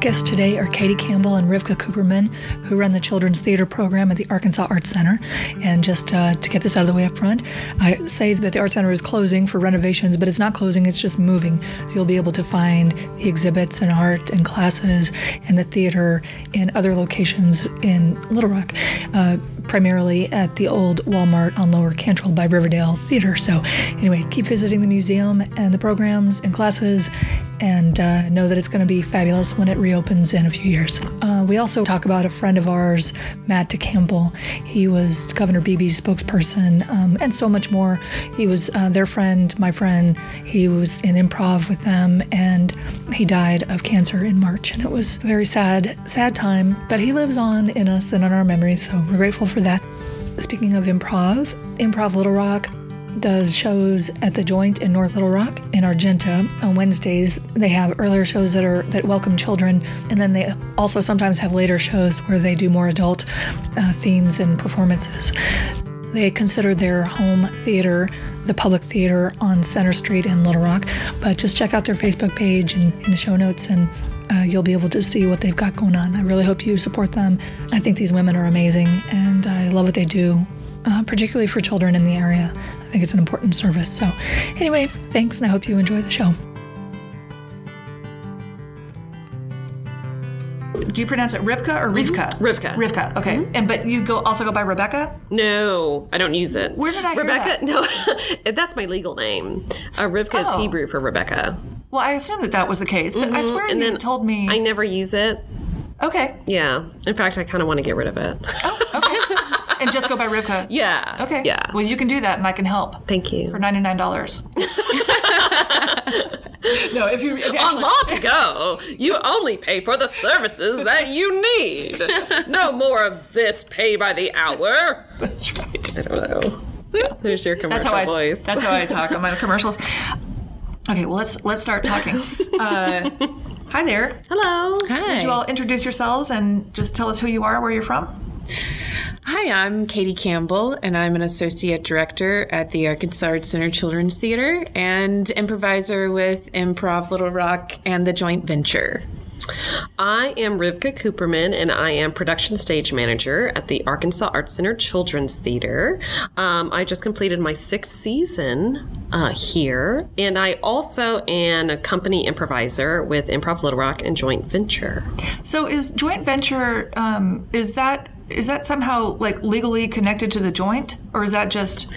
guests today are Katie Campbell and Rivka Cooperman, who run the Children's Theater program at the Arkansas Arts Center. And just uh, to get this out of the way up front, I say that the Arts Center is closing for renovations, but it's not closing, it's just moving. So you'll be able to find the exhibits and art and classes and the theater in other locations in Little Rock. Uh, primarily at the old Walmart on Lower Cantrell by Riverdale Theater. So, anyway, keep visiting the museum and the programs and classes and uh, know that it's going to be fabulous when it reopens in a few years. Uh, we also talk about a friend of ours, Matt DeCample. He was Governor Beebe's spokesperson um, and so much more. He was uh, their friend, my friend. He was in improv with them and he died of cancer in March. And it was a very sad, sad time, but he lives on in us and in our memories. So we're grateful for that. Speaking of improv, Improv Little Rock does shows at the Joint in North Little Rock in Argenta on Wednesdays. They have earlier shows that are that welcome children, and then they also sometimes have later shows where they do more adult uh, themes and performances. They consider their home theater the public theater on Center Street in Little Rock, but just check out their Facebook page and in the show notes and uh, you'll be able to see what they've got going on. I really hope you support them. I think these women are amazing and I love what they do, uh, particularly for children in the area. I think it's an important service. So, anyway, thanks, and I hope you enjoy the show. Do you pronounce it Rivka or Rivka? Rivka. Rivka. Okay. And but you go also go by Rebecca. No, I don't use it. Where did I hear Rebecca? No, that's my legal name. Uh, Rivka is Oh. Hebrew for Rebecca. Well, I assume that that was the case, but I swear Mm-hmm. And you then told me. I never use it. okay. Yeah. In fact, I kind of want to get rid of it. Oh, Okay. and just go by Rivka. yeah. Okay. Yeah. Well, you can do that, and I can help Thank you. for ninety nine dollars. no, if you, if you On actually, law to go, you only pay for the services that you need. No more of this pay by the hour. that's right. I don't know. There's your commercial That's how I. voice. That's how I talk on my commercials. Okay. Well, let's let's start talking. Uh, hi there. Hello. Would you all introduce yourselves and just tell us who you are, where you're from? Hi, I'm Katie Campbell, and I'm an associate director at the Arkansas Arts Center Children's Theater and improviser with Improv Little Rock and the Joint Venture. I am Rivka Cooperman, and I am production stage manager at the Arkansas Arts Center Children's Theater. Um, I just completed my sixth season uh, here, and I also am a company improviser with Improv Little Rock and Joint Venture. So, is joint venture um, is that is that somehow like legally connected to the joint, or is that just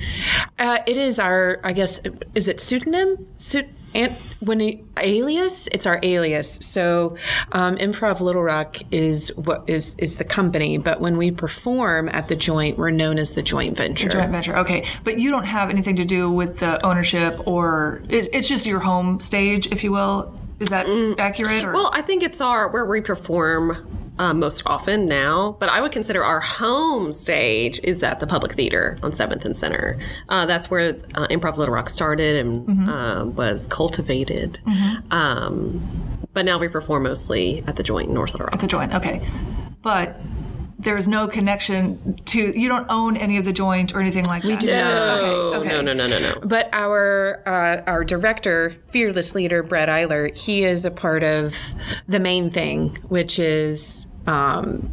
Uh, it is our, I guess, is it pseudonym? Pseud- and when it, alias, it's our alias. So, um, Improv Little Rock is what is is the company, but when we perform at the joint, we're known as the joint venture. joint venture? Okay, but you don't have anything to do with the ownership, or it, it's just your home stage, if you will. Is that accurate? Or? Well, I think it's our where we perform uh, most often now, but I would consider our home stage is at the Public Theater on Seventh and Center. Uh, that's where uh, Improv Little Rock started and uh, was cultivated. Um, but now we perform mostly at the Joint in North Little Rock. the joint. Okay, but there's no connection to you don't own any of the joint or anything like that. We do not. Oh, Okay. no, no, no, no, no. But our uh, our director, fearless leader Brett Eiler, he is a part of the main thing, which is um,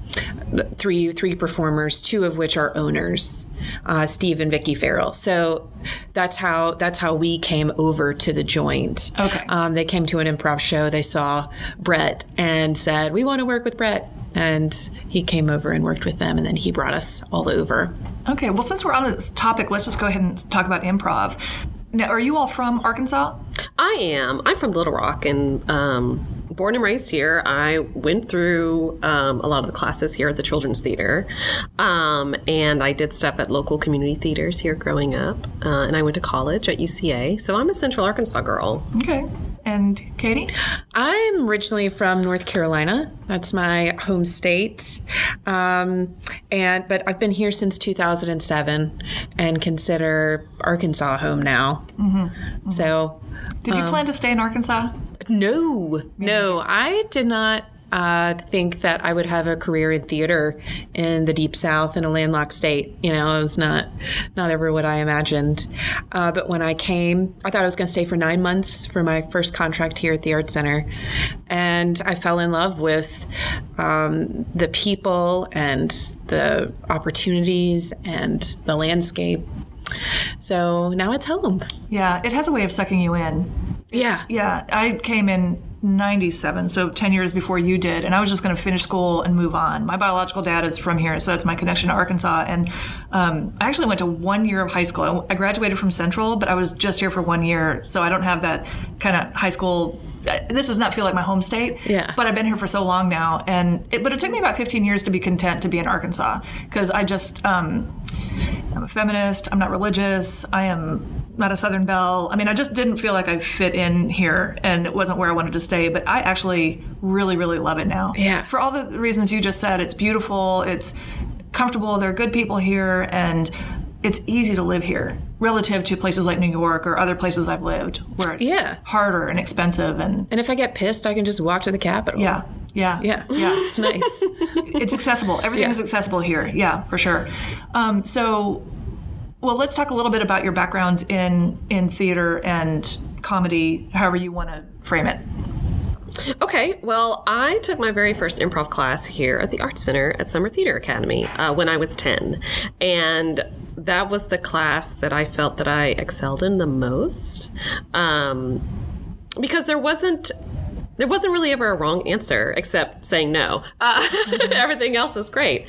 three three performers, two of which are owners, uh, Steve and Vicky Farrell. So that's how that's how we came over to the joint. Okay. Um, they came to an improv show. They saw Brett and said, "We want to work with Brett." And he came over and worked with them, and then he brought us all over. Okay, well, since we're on this topic, let's just go ahead and talk about improv. Now, are you all from Arkansas? I am. I'm from Little Rock and um, born and raised here. I went through um, a lot of the classes here at the Children's Theater, um, and I did stuff at local community theaters here growing up. Uh, and I went to college at UCA, so I'm a Central Arkansas girl. Okay. And Katie? I'm originally from North Carolina. That's my home state, um, and but I've been here since 2007 and consider Arkansas home now. So Did Um, you plan to stay in Arkansas? no, no, I did not uh, think that I would have a career in theater in the deep south in a landlocked state. You know, it was not not ever what I imagined. Uh, but when I came, I thought I was going to stay for nine months for my first contract here at the Art Center, and I fell in love with um, the people and the opportunities and the landscape. So now it's home. Yeah, it has a way of sucking you in. Yeah. Yeah, I came in 97, so 10 years before you did, and I was just going to finish school and move on. My biological dad is from here, so that's my connection to Arkansas. And um, I actually went to one year of high school. I graduated from Central, but I was just here for one year, so I don't have that kind of high school. uh, This does not feel like my home state. Yeah. But I've been here for so long now, and it, but it took me about 15 years to be content to be in Arkansas because I just um, I'm a feminist. I'm not religious. I am not a Southern Belle. I mean, I just didn't feel like I fit in here, and it wasn't where I wanted to stay. But I actually really, really love it now. Yeah. For all the reasons you just said, it's beautiful. It's comfortable. There are good people here, and it's easy to live here relative to places like New York or other places I've lived where it's Yeah. harder and expensive and And if I get pissed, I can just walk to the Capitol. yeah, yeah, Yeah. yeah. It's nice. it's accessible. Everything Yeah. is accessible here. Yeah, for sure. Um, so, well, let's talk a little bit about your backgrounds in in theater and comedy, however you want to frame it. Okay, well, I took my very first improv class here at the Arts Center at Summer Theater Academy uh, when I was 10. And that was the class that I felt that I excelled in the most. Um, because there wasn't there wasn't really ever a wrong answer except saying no. Uh, everything else was great.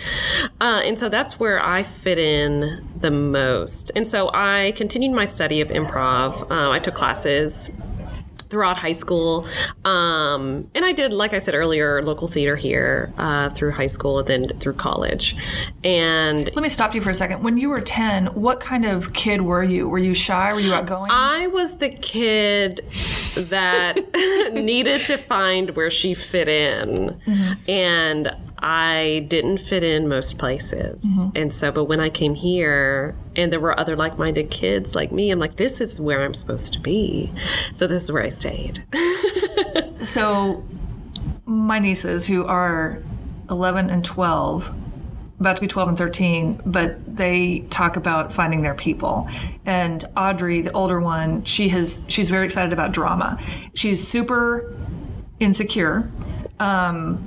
Uh, and so that's where I fit in the most. And so I continued my study of improv. Uh, I took classes throughout high school. Um, and I did, like I said earlier, local theater here uh, through high school and then through college. And Let me stop you for a second. When you were ten, what kind of kid were you? Were you shy? Were you outgoing? I was the kid that needed to find where she fit in. And I didn't fit in most places. And so, but when I came here and there were other like minded kids like me, I'm like, this is where I'm supposed to be. So, this is where I stayed. so, my nieces, who are eleven and twelve, about to be 12 and 13, but they talk about finding their people. And Audrey, the older one, she has she's very excited about drama. She's super insecure. Um,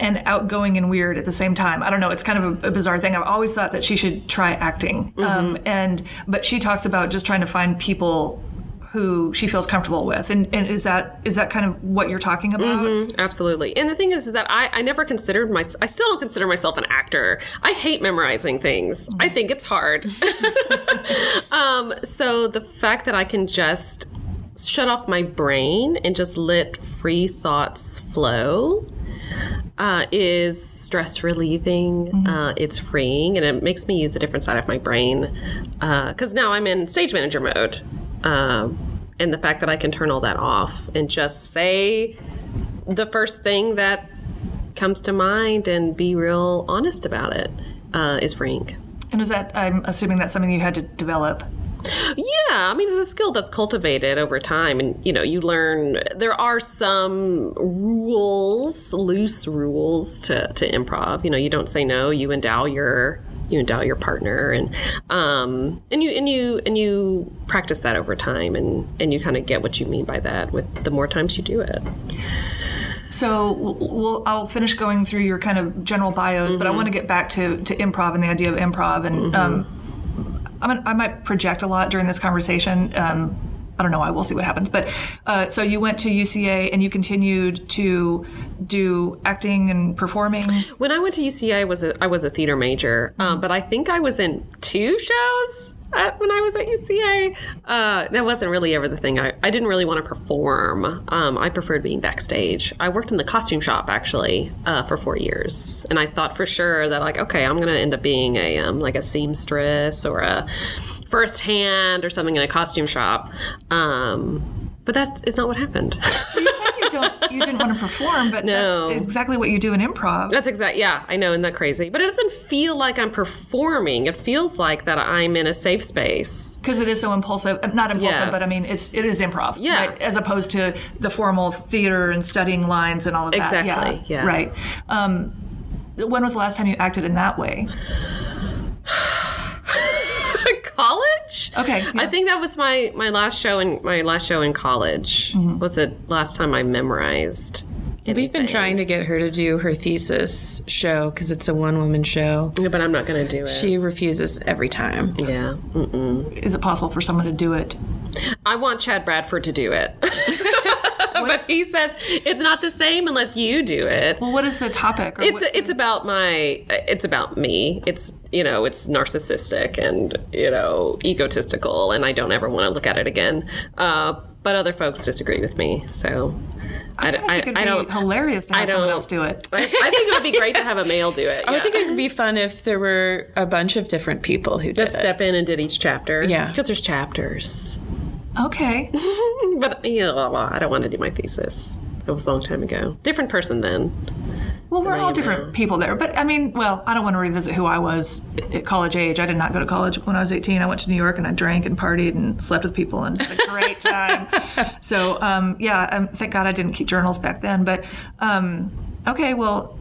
and outgoing and weird at the same time. I don't know. It's kind of a, a bizarre thing. I've always thought that she should try acting. Um, and but she talks about just trying to find people who she feels comfortable with. And, and is that is that kind of what you're talking about? Absolutely. And the thing is, is that I, I never considered my, I still don't consider myself an actor. I hate memorizing things. I think it's hard. um, so the fact that I can just shut off my brain and just let free thoughts flow uh, is stress relieving. Uh, it's freeing, and it makes me use a different side of my brain. Because now I'm in stage manager mode. Um, and the fact that I can turn all that off and just say the first thing that comes to mind and be real honest about it uh, is freeing. And is that I'm assuming that's something you had to develop. Yeah, I mean, it's a skill that's cultivated over time, and you know, you learn. There are some rules, loose rules to, to improv. You know, you don't say no. You endow your you endow your partner, and um, and you and you and you practice that over time, and and you kind of get what you mean by that with the more times you do it. So we'll, I'll finish going through your kind of general bios, but I want to get back to, to improv and the idea of improv. And um, I'm I might project a lot during this conversation. Um, I don't know. I will see what happens. But uh, so you went to UCA and you continued to do acting and performing. When I went to UCA, I was a, I was a theater major, um, but I think I was in two shows at, when I was at UCA. Uh, that wasn't really ever the thing. I, I didn't really want to perform. Um, I preferred being backstage. I worked in the costume shop actually uh, for four years, and I thought for sure that like, okay, I'm gonna end up being a um, like a seamstress or a first hand or something in a costume shop. Um, but that is not what happened. You said you you don't you didn't want to perform, but No. that's exactly what you do in improv. That's exact. Yeah, I know, isn't that crazy? But it doesn't feel like I'm performing. It feels like that I'm in a safe space. because it is so impulsive uh, not impulsive Yes. but i mean it's it is improv Yeah. right? as opposed to the formal theater and studying lines and all of that Exactly, yeah. right um, when was the last time you acted in that way college? Okay, I think that was my my last show in my last show in college. Mm-hmm. Was it last time I memorized? We've been trying to get her to do her thesis show because it's a one woman show. Yeah, but I'm not going to do it. She refuses every time. yeah. Mm. is it possible for someone to do it I want Chad Bradford to do it. but he says it's not the same unless you do it. well what is the topic It's what's it's about my it's about me. It's you know it's narcissistic and you know egotistical, and I don't ever want to look at it again. Uh, but other folks disagree with me, so I, I, think it'd be don't. hilarious to have someone else do it I, I think it would be great to have a male do it. I think it would be fun if there were a bunch of different people who did Let's it. step in and did each chapter. Yeah. because there's chapters. Okay But yeah, I don't want to do my thesis. That was a long time ago. Different person then. well we're all different people there but i mean well i don't want to revisit who i was at college age i did not go to college when i was 18 i went to new york and i drank and partied and slept with people and had a great time so um, yeah um, thank god i didn't keep journals back then but um, okay well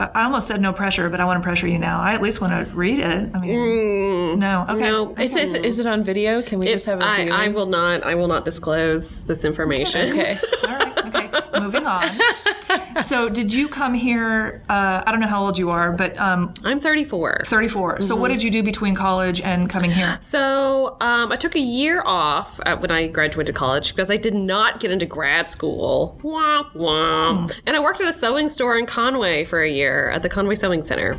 I I almost said no pressure, but I want to pressure you now. I at least want to read it. I mean, no, okay. No, Is, is, is it on video? Can we it's, just have a I, viewing? I will not. I will not disclose this information. Okay. All right, okay. Moving on. So, did you come here? Uh, I don't know how old you are, but um, I'm 34. 34. So, what did you do between college and coming here? So um, I took a year off uh, when I graduated college because I did not get into grad school. Wah, wah. And I worked at a sewing store in Conway for a year at the Conway Sewing Center.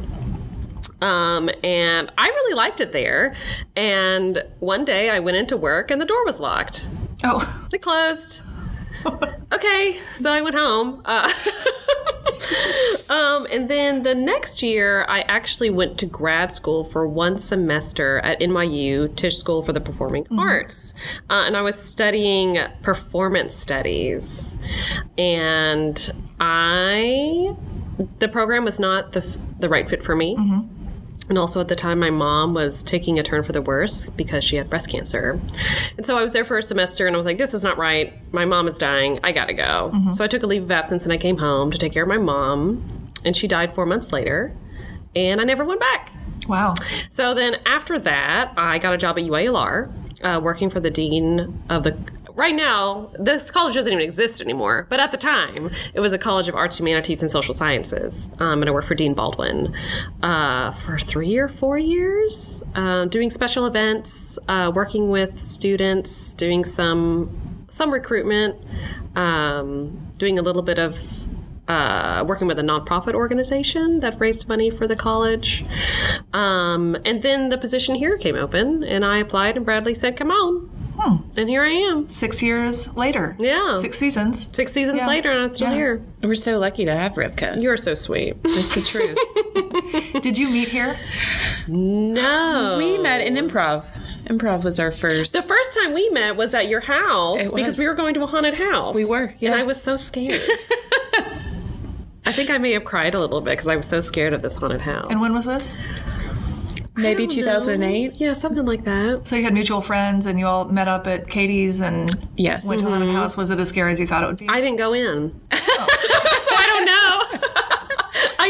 Um, and I really liked it there. And one day I went into work and the door was locked. Oh, It closed. okay, so I went home. Uh, um, and then the next year, I actually went to grad school for one semester at NYU Tisch School for the Performing Arts. Uh, and I was studying performance studies. And I, the program was not the, the right fit for me. And also at the time, my mom was taking a turn for the worse because she had breast cancer. And so I was there for a semester and I was like, this is not right. My mom is dying. I gotta go. So I took a leave of absence and I came home to take care of my mom. And she died four months later. And I never went back. wow. So then after that, I got a job at UALR, uh, working for the dean of the. Right now, this college doesn't even exist anymore, but at the time, it was a College of Arts, Humanities, and Social Sciences. Um, and I worked for Dean Baldwin uh, for three or four years, uh, doing special events, uh, working with students, doing some some recruitment, um, doing a little bit of uh, working with a nonprofit organization that raised money for the college. Um, and then the position here came open, and I applied, and Bradley said, Come on. Oh. And here I am. Six years later. Yeah. Six seasons. Six seasons Yeah. later, and I'm still Yeah. here. We're so lucky to have Rivka. You're so sweet. That's the truth. Did you meet here? no. we met in improv. Improv was our first. the first time we met was at your house It because was. we were going to a haunted house. We were, And. I was so scared. I think I may have cried a little bit because I was so scared of this haunted house. And when was this? Maybe 2008. know. Yeah, something like that. So you had mutual friends and you all met up at Katie's and Yes. went to haunted mm-hmm. house. Was it as scary as you thought it would be? I didn't go in. so I don't know.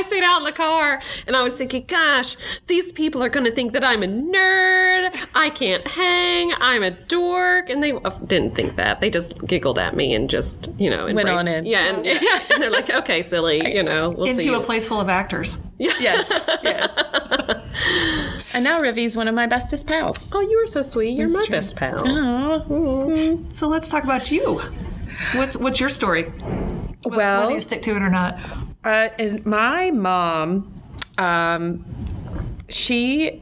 I stayed out in the car and I was thinking, gosh, these people are going to think that I'm a nerd. I can't hang. I'm a dork. And they uh, didn't think that. They just giggled at me and just, you know, Went on in. Yeah. And, and they're like, okay, silly, you know, we'll see. Into a place full of actors. Yes. yes. and now Rivy's one of my bestest pals. Oh, you were so sweet. You're my best pal. So let's talk about you. What's what's your story? Whether Well, whether you stick to it or not. Uh, and my mom, um, she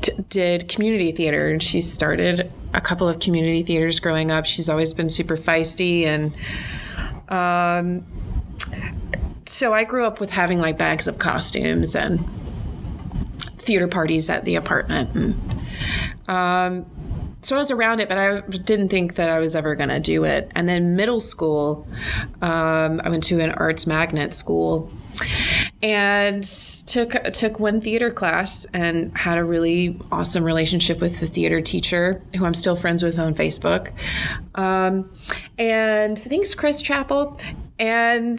t- did community theater, and she started a couple of community theaters growing up. She's always been super feisty, and um, so I grew up with having like bags of costumes and theater parties at the apartment. And, um, so I was around it, but I didn't think that I was ever going to do it. And then middle school, um, I went to an arts magnet school and took took one theater class and had a really awesome relationship with the theater teacher who I'm still friends with on Facebook. Um, and thanks, Chris Chapel. And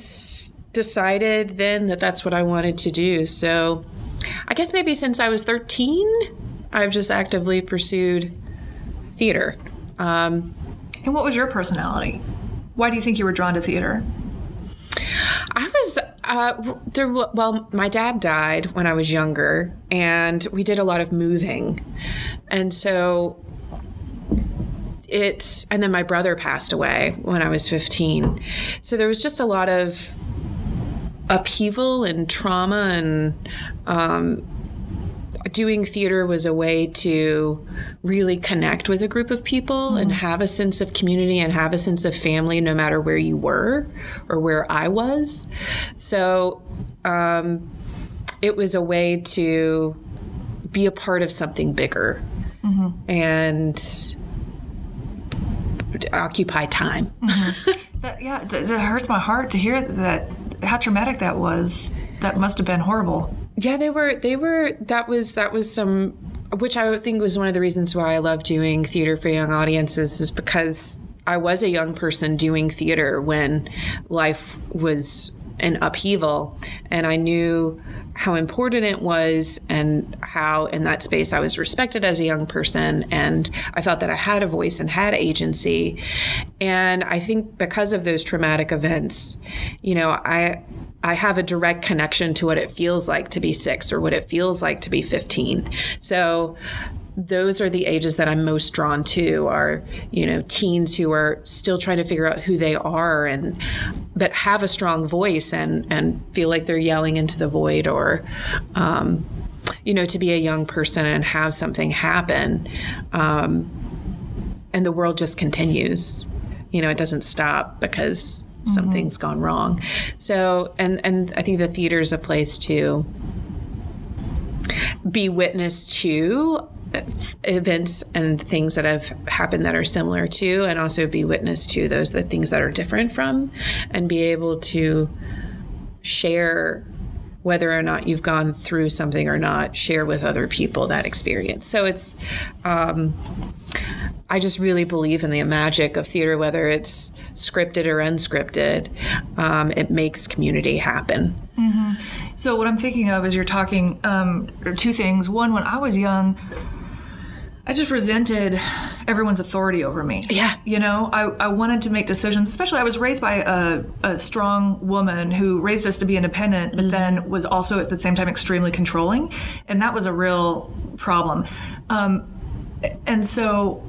decided then that that's what I wanted to do. So I guess maybe since I was 13, I've just actively pursued theater. Um, and what was your personality? Why do you think you were drawn to theater? I was uh, there. Well, my dad died when I was younger, and we did a lot of moving, and so it. And then my brother passed away when I was fifteen, so there was just a lot of upheaval and trauma and. Um, doing theater was a way to really connect with a group of people mm. and have a sense of community and have a sense of family no matter where you were or where I was. So um, it was a way to be a part of something bigger mm-hmm. and occupy time. Mm-hmm. that, yeah, that, that hurts my heart to hear that. How traumatic that was. That must have been horrible. Yeah, they were. They were. That was. That was some. Which I think was one of the reasons why I love doing theater for young audiences, is because I was a young person doing theater when life was an upheaval, and I knew how important it was and how in that space I was respected as a young person and I felt that I had a voice and had agency and I think because of those traumatic events you know I I have a direct connection to what it feels like to be six or what it feels like to be 15. So those are the ages that I'm most drawn to are, you know, teens who are still trying to figure out who they are and but have a strong voice and and feel like they're yelling into the void or um, you know, to be a young person and have something happen. Um, and the world just continues. You know, it doesn't stop because something's mm-hmm. gone wrong. So, and and I think the theater is a place to be witness to events and things that have happened that are similar to and also be witness to those the things that are different from and be able to share whether or not you've gone through something or not share with other people that experience so it's um, I just really believe in the magic of theater, whether it's scripted or unscripted. Um, it makes community happen. Mm-hmm. So, what I'm thinking of is you're talking um, two things. One, when I was young, I just resented everyone's authority over me. Yeah. You know, I, I wanted to make decisions, especially I was raised by a, a strong woman who raised us to be independent, but mm-hmm. then was also at the same time extremely controlling. And that was a real problem. Um, and so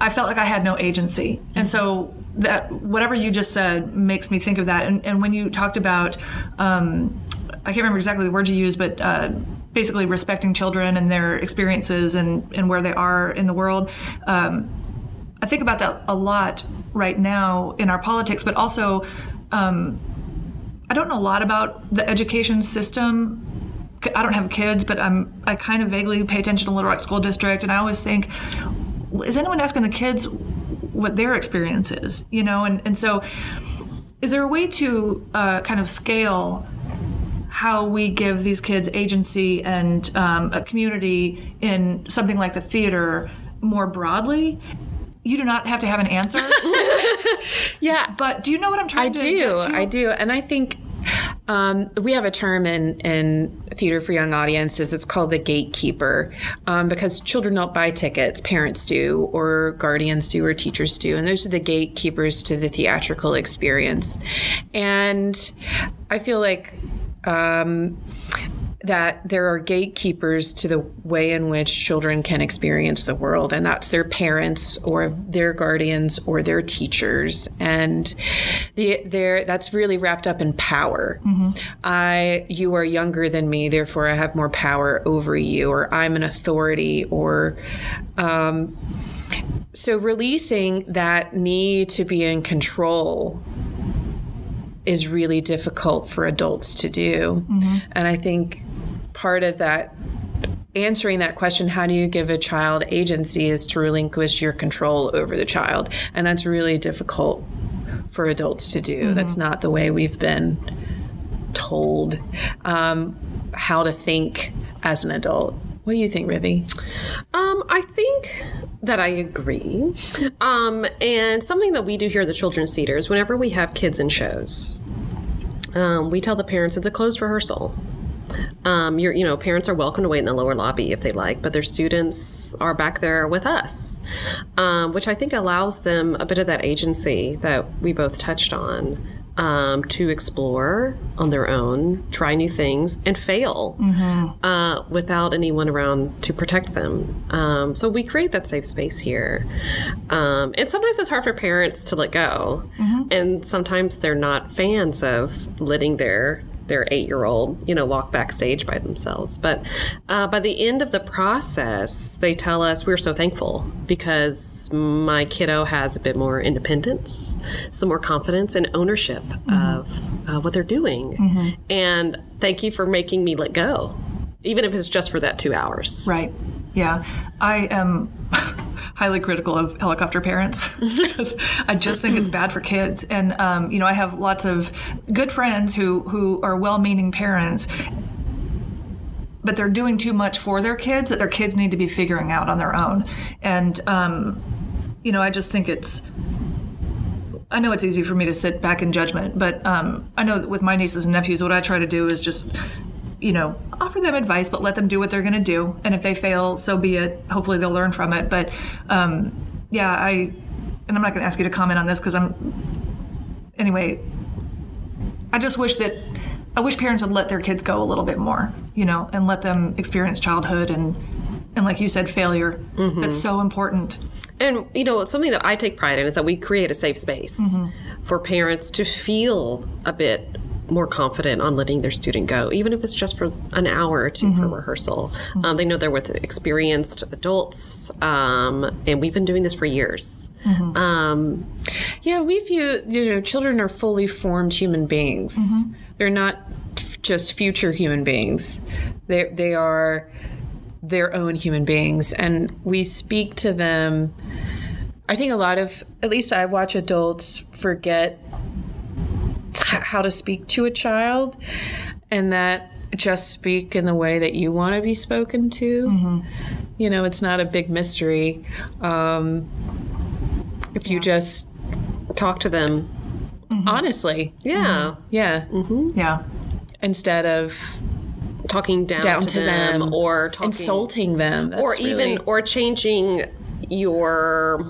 I felt like I had no agency. And so that whatever you just said makes me think of that. And, and when you talked about, um, I can't remember exactly the word you used, but uh, basically respecting children and their experiences and, and where they are in the world. Um, I think about that a lot right now in our politics, but also um, I don't know a lot about the education system I don't have kids, but I'm I kind of vaguely pay attention to Little Rock School District, and I always think, is anyone asking the kids what their experience is? You know, and and so is there a way to uh, kind of scale? How we give these kids agency and um, a community in something like the theater more broadly you do not have to have an answer. yeah, but do you know what I'm trying I to do. I do, I do. and I think um, we have a term in, in theater for young audiences. It's called the gatekeeper um, because children don't buy tickets, parents do, or guardians do, or teachers do. And those are the gatekeepers to the theatrical experience. And I feel like um, that there are gatekeepers to the way in which children can experience the world, and that's their parents or their guardians or their teachers, and the there that's really wrapped up in power. Mm-hmm. I you are younger than me, therefore I have more power over you, or I'm an authority, or um, so releasing that need to be in control is really difficult for adults to do. Mm-hmm. And I think part of that answering that question, how do you give a child agency, is to relinquish your control over the child. And that's really difficult for adults to do. That's not the way we've been told um, how to think as an adult. What do you think, Ribby? Um, I think that I agree. Um, and something that we do here at the Children's Theater is whenever we have kids in shows, um, we tell the parents it's a closed rehearsal. Um, you know, parents are welcome to wait in the lower lobby if they like, but their students are back there with us, um, which I think allows them a bit of that agency that we both touched on um, to explore on their own, try new things, and fail uh, without anyone around to protect them. Um, so we create that safe space here. Um, and sometimes it's hard for parents to let go, and sometimes they're not fans of letting their their eight year old, you know, walk backstage by themselves. But uh, by the end of the process, they tell us we're so thankful because my kiddo has a bit more independence, some more confidence and ownership of uh, what they're doing. And thank you for making me let go, even if it's just for that two hours. Right. Yeah. I am highly critical of helicopter parents I just think it's bad for kids. And um, you know, I have lots of good friends who who are well-meaning parents. But they're doing too much for their kids that their kids need to be figuring out on their own. And, um, you know, I just think it's I know it's easy for me to sit back in judgment, but um, I know with my nieces and nephews, what I try to do is just, you know, offer them advice, but let them do what they're going to do. And if they fail, so be it. Hopefully, they'll learn from it. But um, yeah, I, and I'm not going to ask you to comment on this because I'm, anyway, I just wish that, I wish parents would let their kids go a little bit more, you know, and let them experience childhood and, and like you said, failure. That's so important. And you know, something that I take pride in is that we create a safe space for parents to feel a bit more confident on letting their student go, even if it's just for an hour or 2 for rehearsal. Um, they know they're with experienced adults, um, and we've been doing this for years. Um, Yeah, we view you know children are fully formed human beings. They're not just future human beings. They they are their own human beings, and we speak to them. I think a lot of at least I watch adults forget how to speak to a child, and that just speak in the way that you want to be spoken to. Mm-hmm. You know, it's not a big mystery. Um, if you just talk to them. Mm-hmm. honestly, Yeah. Mm-hmm. yeah, Yeah. instead of Talking down, down to, to them, them, or talking insulting them, That's or even really- or changing your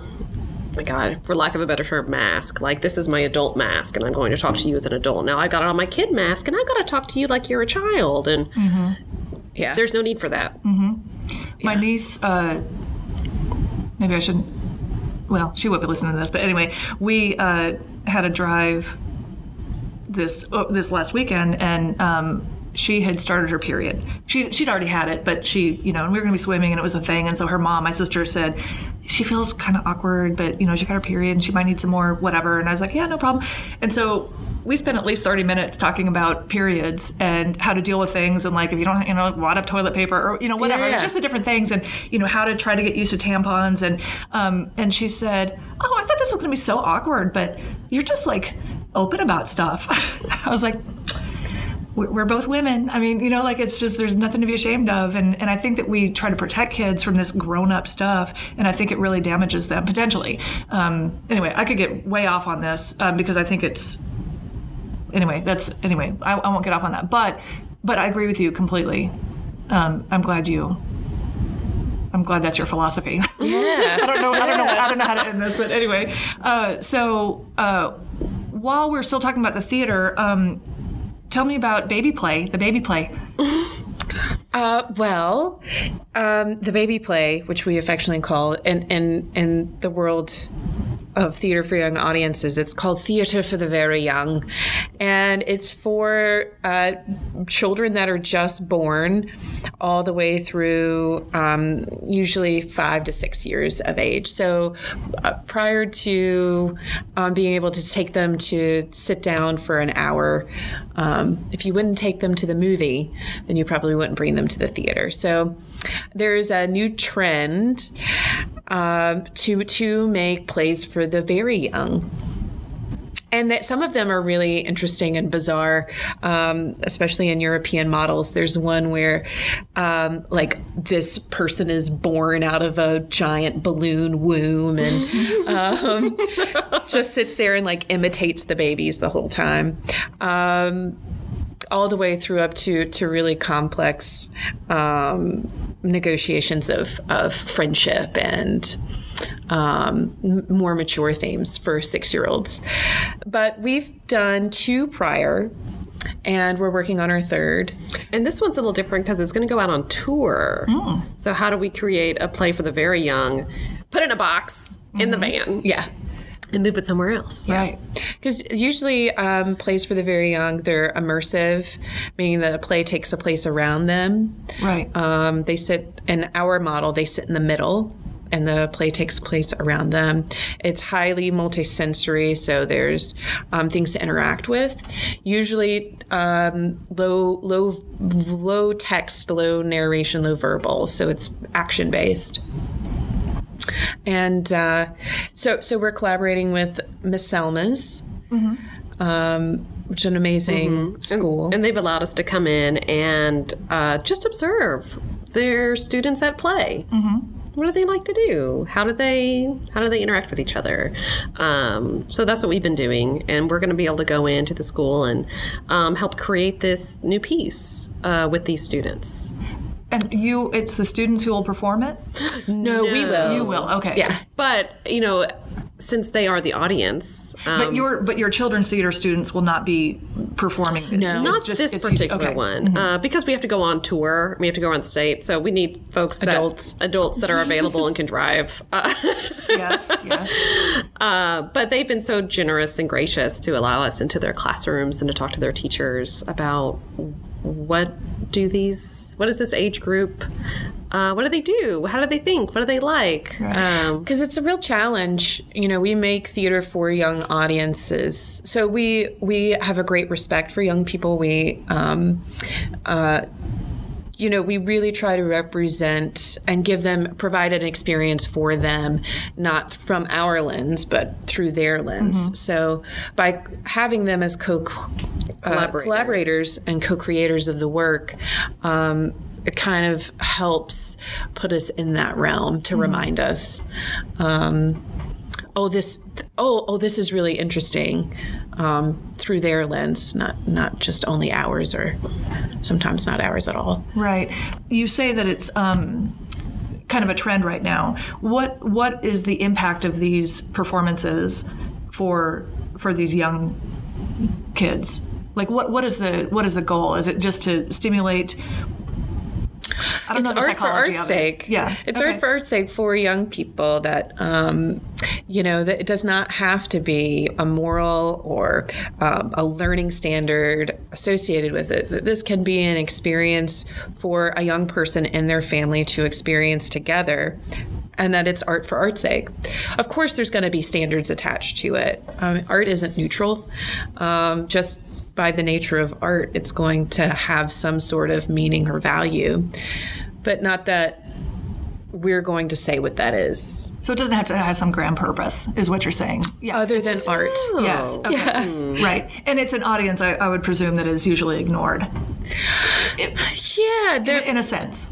my god for lack of a better term mask. Like this is my adult mask and i'm going to talk to you as an adult. Now i got it on my kid mask and i've got to talk to you like you're a child and yeah. there's no need for that. My niece, uh, maybe I shouldn't. Well, she won't be listening to this, but anyway, we uh, had a drive this uh, this last weekend, and um, she had started her period. She she'd already had it, but she, you know, and we were going to be swimming, and it was a thing. And so her mom, my sister, said she feels kind of awkward, but you know, she got her period, and she might need some more whatever. And I was like, yeah, no problem. And so we spent at least 30 minutes talking about periods and how to deal with things and like if you don't you know wad up toilet paper or you know whatever Yeah. just the different things and you know how to try to get used to tampons and um, and she said oh i thought this was going to be so awkward but you're just like open about stuff i was like we're both women. I mean, you know, like it's just there's nothing to be ashamed of, and and I think that we try to protect kids from this grown up stuff, and I think it really damages them potentially. Um, anyway, I could get way off on this um, because I think it's anyway. That's anyway. I, I won't get off on that, but but I agree with you completely. Um, I'm glad you. I'm glad that's your philosophy. yeah. I don't know. I don't know. I don't know how to end this, but anyway. Uh, so uh, while we're still talking about the theater, um, tell me about baby play. The baby play. Uh, well, um, the baby play, which we affectionately call, in in in the world of theater for young audiences. It's called Theater for the Very Young, and it's for uh, children that are just born, all the way through um, usually five to six years of age. So uh, prior to um, being able to take them to sit down for an hour, um, if you wouldn't take them to the movie, then you probably wouldn't bring them to the theater. So there's a new trend um, to to make plays for the very young. And that some of them are really interesting and bizarre, um, especially in European models. There's one where, um, like, this person is born out of a giant balloon womb and um, just sits there and like imitates the babies the whole time. All the way through up to to really complex um, negotiations of of friendship and um, more mature themes for six year olds. But we've done two prior. And we're working on our third. And this one's a little different because it's going to go out on tour. So, how do we create a play for the very young, put in a box in the van, Yeah. And move it somewhere else? Right. Because usually um, plays for the very young, they're immersive, meaning that a play takes a place around them. Right. Um, they sit in our model, they sit in the middle. And the play takes place around them. It's highly multisensory, so there's um, things to interact with. Usually, um, low, low, low text, low narration, low verbal. So it's action based. And uh, so, so we're collaborating with Miss Selma's, um, which is an amazing school. And they've allowed us to come in and uh, just observe their students at play. What do they like to do? How do they how do they interact with each other? Um, so that's what we've been doing, and we're going to be able to go into the school and um, help create this new piece uh, with these students. And you, it's the students who will perform it? no, we will. You will, okay. Yeah. But you know, since they are the audience, um, But your but your children's theater students will not be performing. it. No. It's not just- this particular okay. one uh, because we have to go on tour. We have to go on state, so we need folks that, Adults. adults that are available and can drive. Uh, Yes, yes. uh, but they've been so generous and gracious to allow us into their classrooms and to talk to their teachers about what do these what is this age group uh, what do they do? How do they think? What do they like? Um, because it's a real challenge. You know we make theater for young audiences. So we we have a great respect for young people. We um, uh, you know we really try to represent and give them provide an experience for them not from our lens but through their lens. So by having them as co uh, Collaborators. collaborators and co-creators of the work um, it kind of helps put us in that realm to remind us um, oh this oh oh this is really interesting um, through their lens not not just only ours or sometimes not ours at all Right. You say that it's um, kind of a trend right now. What what is the impact of these performances for for these young kids? Like what what is the what is the goal? Is it just to stimulate? I don't it's art for art's sake. Yeah, it's okay. art for art's sake for young people that, um, you know, that it does not have to be a moral or um, a learning standard associated with it. This can be an experience for a young person and their family to experience together. And that it's art for art's sake. Of course, there's going to be standards attached to it. Um, art isn't neutral. Um, just by the nature of art, it's going to have some sort of meaning or value, but not that we're going to say what that is. So it doesn't have to have some grand purpose, is what you're saying. Yeah. Other it's than just- art. Oh. Yes. Okay. Hmm. Right. And it's an audience I, I would presume that is usually ignored Yeah, there, in a sense.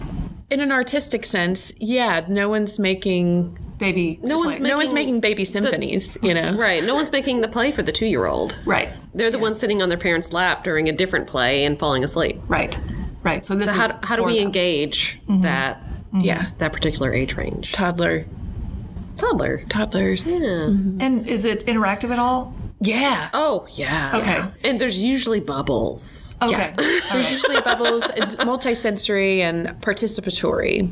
in an artistic sense, yeah, no one's making Baby. No one's plays. no one's Making making baby symphonies, you know. right no one's making the play for the two-year-old Right. they're the ones sitting on their parents lap during a different play and falling asleep Right. Right. So this so how, is how do we them. engage mm-hmm. that Yeah, that particular age range toddler, toddler toddlers. And is it interactive at all? Yeah. Oh yeah. Okay. And there's usually bubbles. Okay. There's usually bubbles, and multisensory and participatory.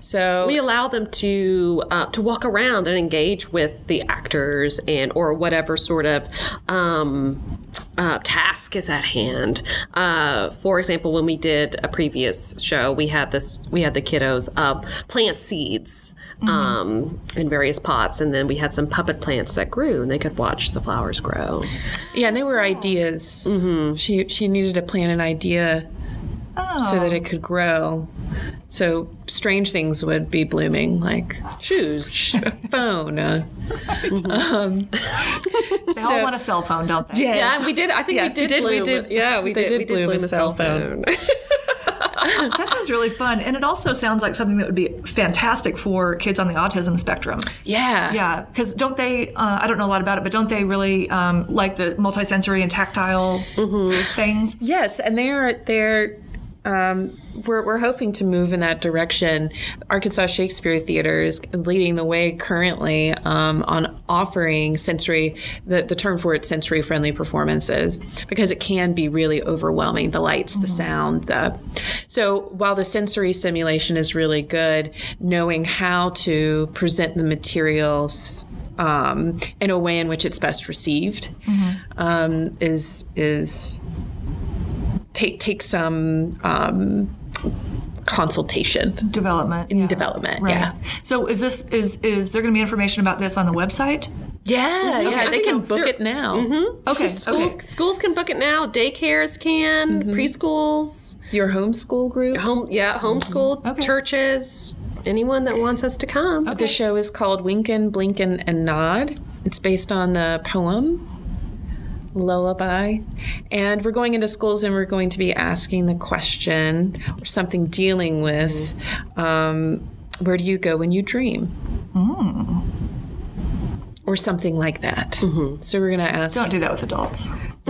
So We allow them to uh, to walk around and engage with the actors and or whatever sort of um, uh, task is at hand. Uh, for example, when we did a previous show, we had this we had the kiddos uh, plant seeds um, in various pots, and then we had some puppet plants that grew, and they could watch the flowers grow. yeah, and they were ideas. Mm-hmm. She she needed to plant an idea so that it could grow. So strange things would be blooming, like Shoes. a phone. Uh, They all want a cell phone, don't they? Yeah, we did. I think Yeah, we did. we did- we did- a- yeah, we they did. did we did bloom bloom a a cell cell phone. That sounds really fun. And it also sounds like something that would be fantastic for kids on the autism spectrum. yeah. Yeah, because don't they? Uh, I don't know a lot about it, but don't they really um, like the multisensory and tactile things? Yes, and they are they're um, we're, we're hoping to move in that direction. Arkansas Shakespeare Theater is leading the way currently um, on offering sensory, the, the term for it, sensory friendly performances, because it can be really overwhelming the lights, the sound. The, so while the sensory simulation is really good, knowing how to present the materials um, in a way in which it's best received um, is is take take some um, consultation Development. in yeah. development. Right. Yeah, So is this is is there going to be information about this on the website? yeah, yeah. They so can book it now. Mm-hmm. Okay. okay. Schools, schools can book it now. Daycares can. Mm-hmm. Preschools. Your homeschool group. Home. Yeah. Homeschool. Mm-hmm. Okay. Churches. Anyone that wants us to come. The show is called Winkin, Blinkin, and Nod. It's based on the poem Lullaby. And we're going into schools and we're going to be asking the question or something dealing with um, where do you go when you dream? Or something like that. So we're going to ask. Don't do that with adults.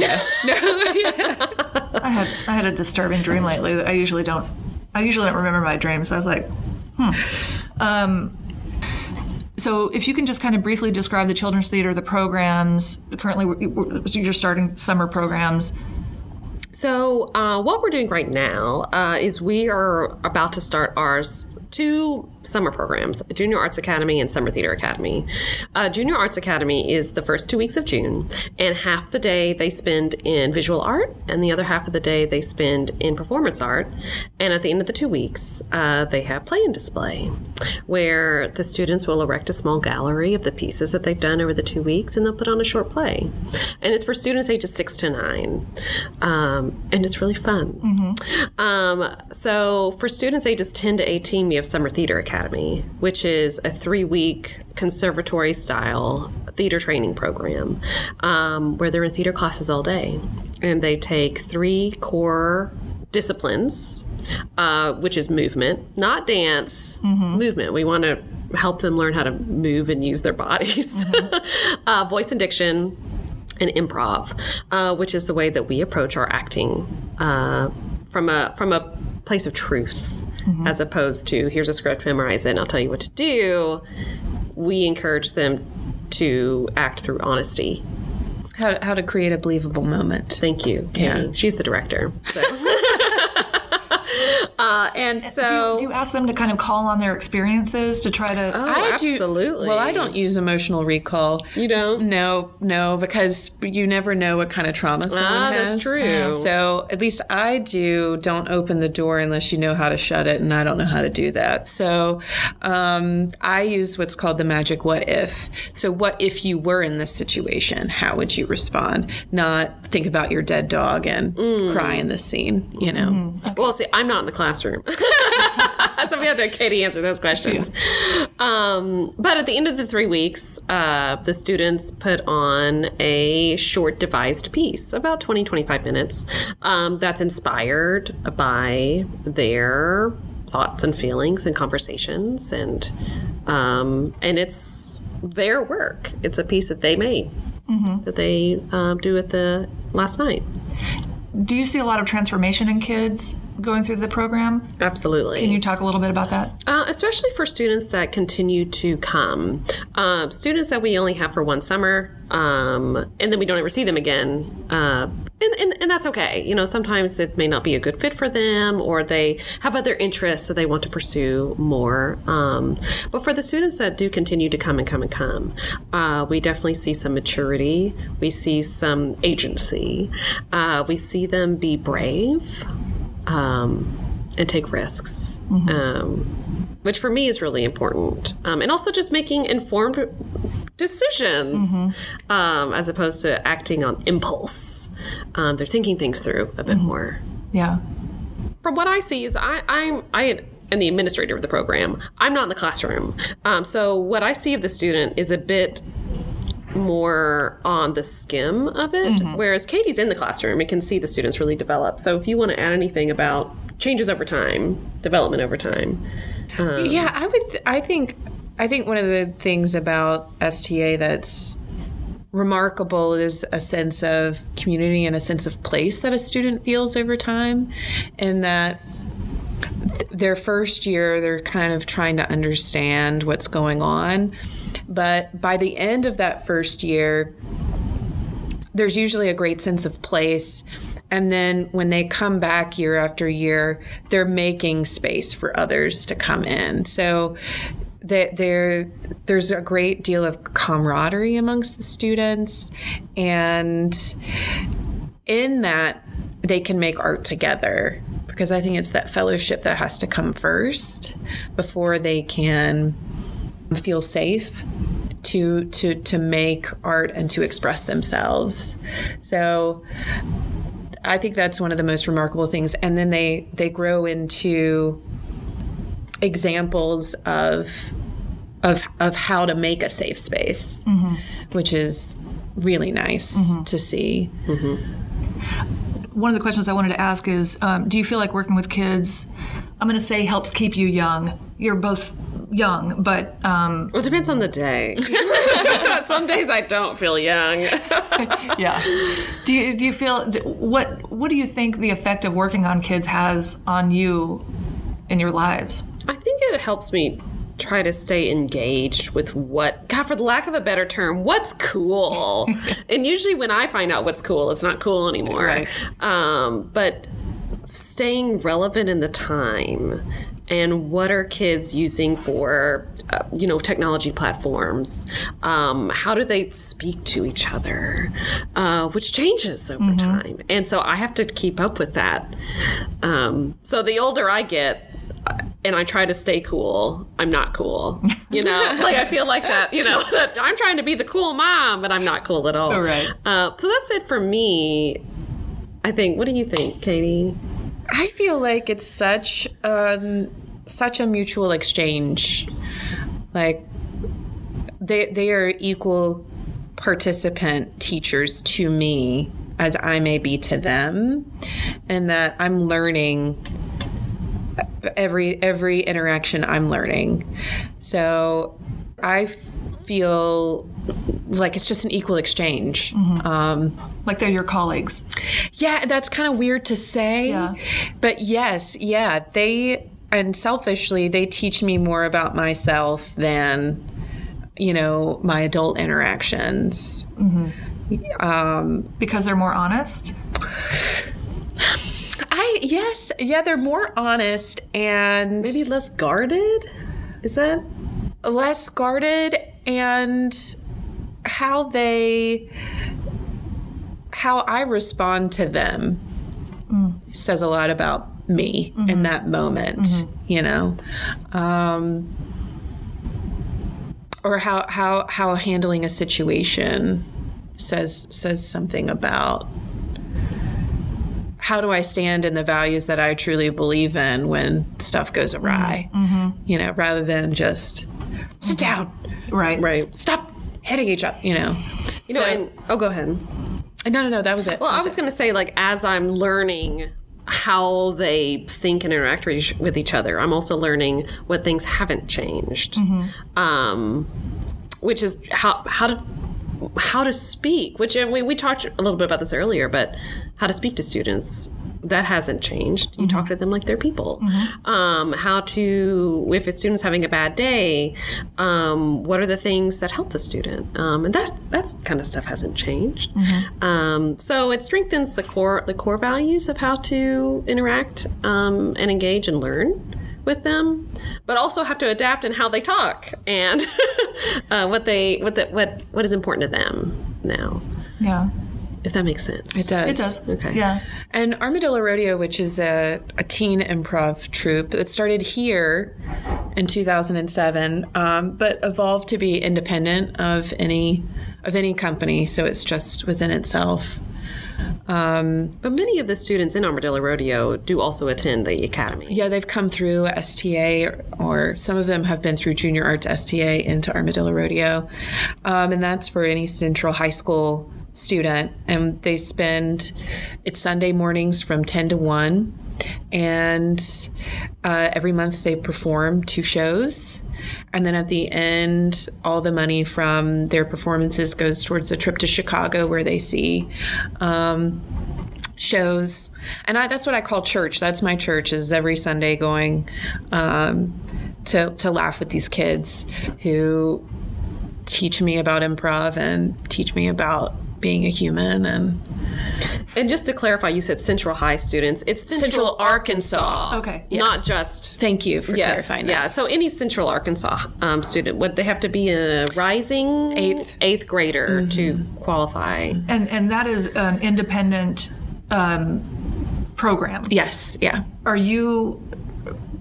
I had I had a disturbing dream lately that I usually don't. I usually don't remember my dreams. I was like, hmm. Um, so if you can just kind of briefly describe the children's theater, the programs. Currently, you're starting summer programs. So, uh, what we're doing right now uh, is we are about to start our two summer programs Junior Arts Academy and Summer Theater Academy. Uh, Junior Arts Academy is the first two weeks of June, and half the day they spend in visual art, and the other half of the day they spend in performance art. And at the end of the two weeks, uh, they have play and display, where the students will erect a small gallery of the pieces that they've done over the two weeks, and they'll put on a short play. And it's for students ages six to nine. Um, and it's really fun. Um, so, for students ages 10 to 18, we have Summer Theater Academy, which is a three week conservatory style theater training program um, where they're in theater classes all day. And they take three core disciplines, uh, which is movement, not dance, movement. We want to help them learn how to move and use their bodies, uh, voice and diction and improv, uh, which is the way that we approach our acting uh, from a from a place of truth, mm-hmm. as opposed to here's a script, memorize it, and I'll tell you what to do. We encourage them to act through honesty. How, how to create a believable moment. Thank you, Katie. She's the director. So. uh, and Do so you, do you ask them to kind of call on their experiences to try to? Oh, I do- absolutely. well, I don't use emotional recall. You don't? No, no, because you never know what kind of trauma someone Ah, has. that's true. So at least I do. Don't open the door unless you know how to shut it, and I don't know how to do that. So um, I use what's called the magic "what if." So what if you were in this situation? How would you respond? Not think about your dead dog and Mm. cry in this scene. You know. Well, see, I'm not in the classroom. so we have to Katie answer those questions. Um, but at the end of the three weeks, uh, the students put on a short devised piece, about 20, 25 minutes, um, that's inspired by their thoughts and feelings and conversations. And, um, and it's their work. It's a piece that they made. That they um, do at the last night. Do you see a lot of transformation in kids going through the program? Absolutely. Can you talk a little bit about that? Uh, especially for students that continue to come. Um, students that we only have for one summer, um, and then we don't ever see them again. Uh, and, and, and that's okay. You know, sometimes it may not be a good fit for them, or they have other interests that they want to pursue more. Um, but for the students that do continue to come and come and come, uh, we definitely see some maturity. We see some agency. Uh, we see them be brave um, and take risks. Um, which for me is really important. Um, and also just making informed decisions um, as opposed to acting on impulse. Um, they're thinking things through a bit more. Yeah. From what I see is I, I'm I am the administrator of the program. I'm not in the classroom. Um, so what I see of the student is a bit more on the skim of it, whereas Katie's in the classroom and can see the students really develop. So if you want to add anything about changes over time, development over time, Yeah, I would. Th- I think. I think one of the things about STA that's remarkable is a sense of community and a sense of place that a student feels over time, and that th- their first year they're kind of trying to understand what's going on, but by the end of that first year, there's usually a great sense of place. And then when they come back year after year, they're making space for others to come in. So that there there's a great deal of camaraderie amongst the students and in that they can make art together because I think it's that fellowship that has to come first before they can feel safe to to to make art and to express themselves. So I think that's one of the most remarkable things and then they they grow into examples of of of how to make a safe space, mm-hmm. which is really nice mm-hmm. to see. Mm-hmm. One of the questions I wanted to ask is um, Do you feel like working with kids, I'm going to say, helps keep you young? You're both young, but um, well, it depends on the day. Some days I don't feel young. yeah. Do you, do you feel, what, what do you think the effect of working on kids has on you in your lives? I think it helps me try to stay engaged with what god for the lack of a better term what's cool and usually when i find out what's cool it's not cool anymore Right. um, but staying relevant in the time and what are kids using for uh, you know technology platforms um, how do they speak to each other uh, which changes over time and so i have to keep up with that um, so the older i get and I try to stay cool, I'm not cool. You know, like I feel like that, you know, that I'm trying to be the cool mom, but I'm not cool at all. all. Right. Uh, so that's it for me. I think. What do you think, Katie? I feel like it's such um, such a mutual exchange. Like they they are equal participant teachers to me as I may be to them, and that I'm learning every every interaction I'm learning. So I feel like it's just an equal exchange. Mm-hmm. Um, Like they're your colleagues. yeah, that's kind of weird to say. Yeah. But yes, yeah, they and selfishly they teach me more about myself than you know my adult interactions. Mm-hmm. Um, because they're more honest? I yes, yeah, they're more honest and Maybe less guarded. Is that? Less guarded and how they how I respond to them says a lot about me in mm-hmm. that moment, mm-hmm. you know. Um, or how, how how handling a situation says says something about how do I stand in the values that I truly believe in when stuff goes awry, mm-hmm. you know, rather than just sit down, Right. Right. stop hitting each other, you know. You know. So- and, oh, go ahead. No, no, no, that was it. Well, That I was was going to say, like, as I'm learning how they think and interact with each, with each other, I'm also learning what things haven't changed. Um, which is how how to how to speak, which we, we talked a little bit about this earlier, but how to speak to students. That hasn't changed. You talk to them like they're people. Um, how to, if a student's having a bad day, um, what are the things that help the student? Um, and that that's kind of stuff hasn't changed. Um, so it strengthens the core the core values of how to interact um, and engage and learn with them, but also have to adapt in how they talk and uh, what they what the, what what is important to them now. Yeah. If that makes sense. It does. It does. Okay. Yeah. And Armadillo Rodeo, which is a, a teen improv troupe that started here in 2007, um, but evolved to be independent of any of any company. So it's just within itself. But many of the students in Armadillo Rodeo do also attend the academy. Yeah, they've come through STA, or, or some of them have been through Junior Arts STA into Armadillo Rodeo. Um, and that's for any Central High School student. And they spend, it's Sunday mornings from 10 to 1. And uh, every month they perform two shows. And then at the end, all the money from their performances goes towards a trip to Chicago where they see um, shows and I, that's what i call church that's my church is every sunday going um, to, to laugh with these kids who teach me about improv and teach me about being a human and And just to clarify, you said Central High students. It's Central, Central Arkansas. Okay. not just. thank you for Yes, clarifying yeah. that So any Central Arkansas um, student would they have to be a rising Eighth. eighth grader to qualify? And and that is an independent um, program. yes yeah Are you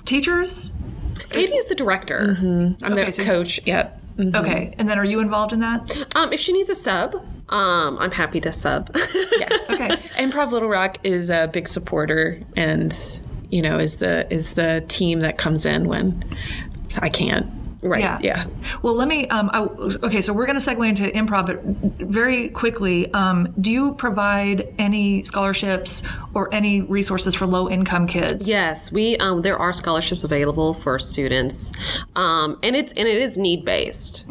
teachers? Katie is the director. i'm Okay, the so- coach yep Mhm. Okay. And then are you involved in that? Um, if she needs a sub, um, I'm happy to sub. Okay. improv little rock is a big supporter and you know is the is the team that comes in when i can't right. Yeah. yeah Well, let me. Um, I, okay, so we're going to segue into improv, but very quickly, um, do you provide any scholarships or any resources for low income kids? Yes, we um, there are scholarships available for students, um, and it's and it is need based.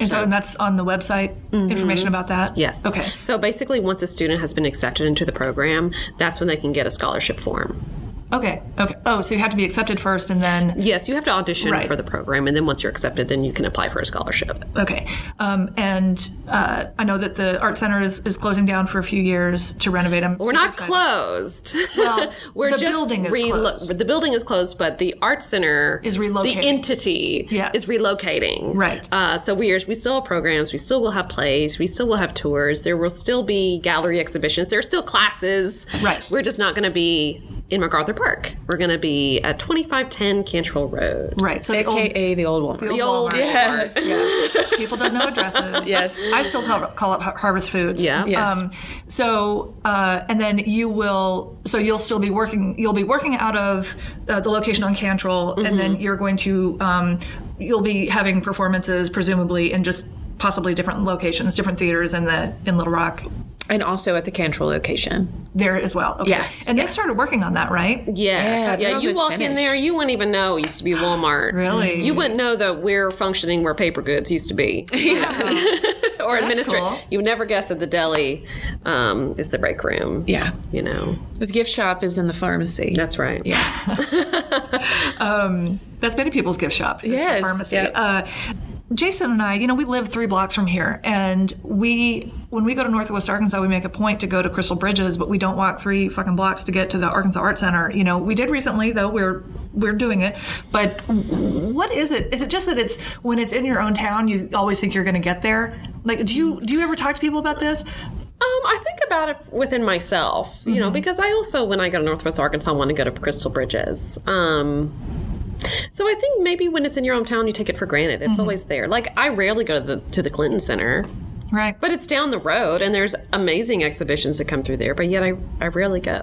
And so and that's on the website. Mm-hmm. Information about that. Yes. Okay. So basically, once a student has been accepted into the program, that's when they can get a scholarship form. Okay. Okay. Oh, so you have to be accepted first, and then Yes, you have to audition Right. for the program, and then once you're accepted, then you can apply for a scholarship. okay. Um, and uh, I know that the art center is, is closing down for a few years to renovate them. We're not closed. Well, we're the just building is closed. The building is closed, but the art center Is relocating. The entity Yes. is relocating. Right. Uh, so we are. We still have programs. We still will have plays. We still will have tours. There will still be gallery exhibitions. There are still classes. Right. We're just not going to be in MacArthur Park. We're going to be at 2510 Cantrell Road. Right. So the old, aka the old one The old Walmart. Walmart. yeah. People don't know addresses. Yes. I still call it, call it Harvest Foods. Yeah. Yes. Um, so, uh, and then you will, so you'll still be working, you'll be working out of uh, the location on Cantrell, and then you're going to, um, you'll be having performances presumably in just possibly different locations, different theaters in the, in Little Rock and also at the Cantrell location there as well. Okay. Yes, And they've started working on that, right? Yes. Yeah, Yeah, you almost walk in there, you wouldn't even know it used to be Walmart. Really? You wouldn't know that we're functioning where paper goods used to be. yeah. or administrative. cool. You would never guess that the deli um, is the break room. yeah You know. the gift shop is in the pharmacy That's right. yeah That's many people's gift shop. is the Yes, pharmacy. yep. Uh, Jason and I, you know, we live three blocks from here, and we, when we go to Northwest Arkansas, we make a point to go to Crystal Bridges, but we don't walk three fucking blocks to get to the Arkansas Art Center. You know, we did recently, though. We're we're doing it, but what is it? Is it just that it's when it's in your own town, you always think you're going to get there? Like, do you do you ever talk to people about this? Um, I think about it within myself, you know, because I also, when I go to Northwest Arkansas, want to go to Crystal Bridges. Um, so I think maybe when it's in your hometown, you take it for granted. It's always there. Like I rarely go to the to the Clinton Center, Right. but it's down the road, and there's amazing exhibitions that come through there. But yet I I rarely go.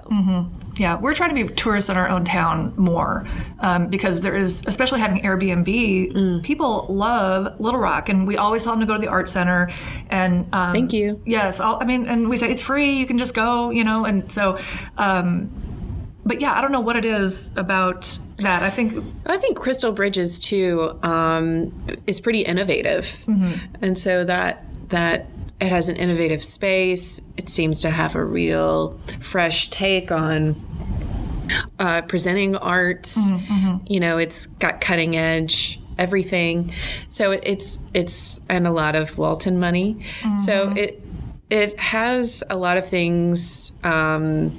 Yeah, we're trying to be tourists in our own town more um, because there is, especially having Airbnb, people love Little Rock, and we always tell them to go to the art center. And um, Thank you. Yes, I'll, I mean, and we say it's free; you can just go, you know. And so, um, but yeah, I don't know what it is about that. I think I think Crystal Bridges too um, is pretty innovative, and so that that it has an innovative space. It seems to have a real fresh take on uh, presenting art. You know, it's got cutting edge everything. So it, it's it's and a lot of Walton money. So it it has a lot of things. Um,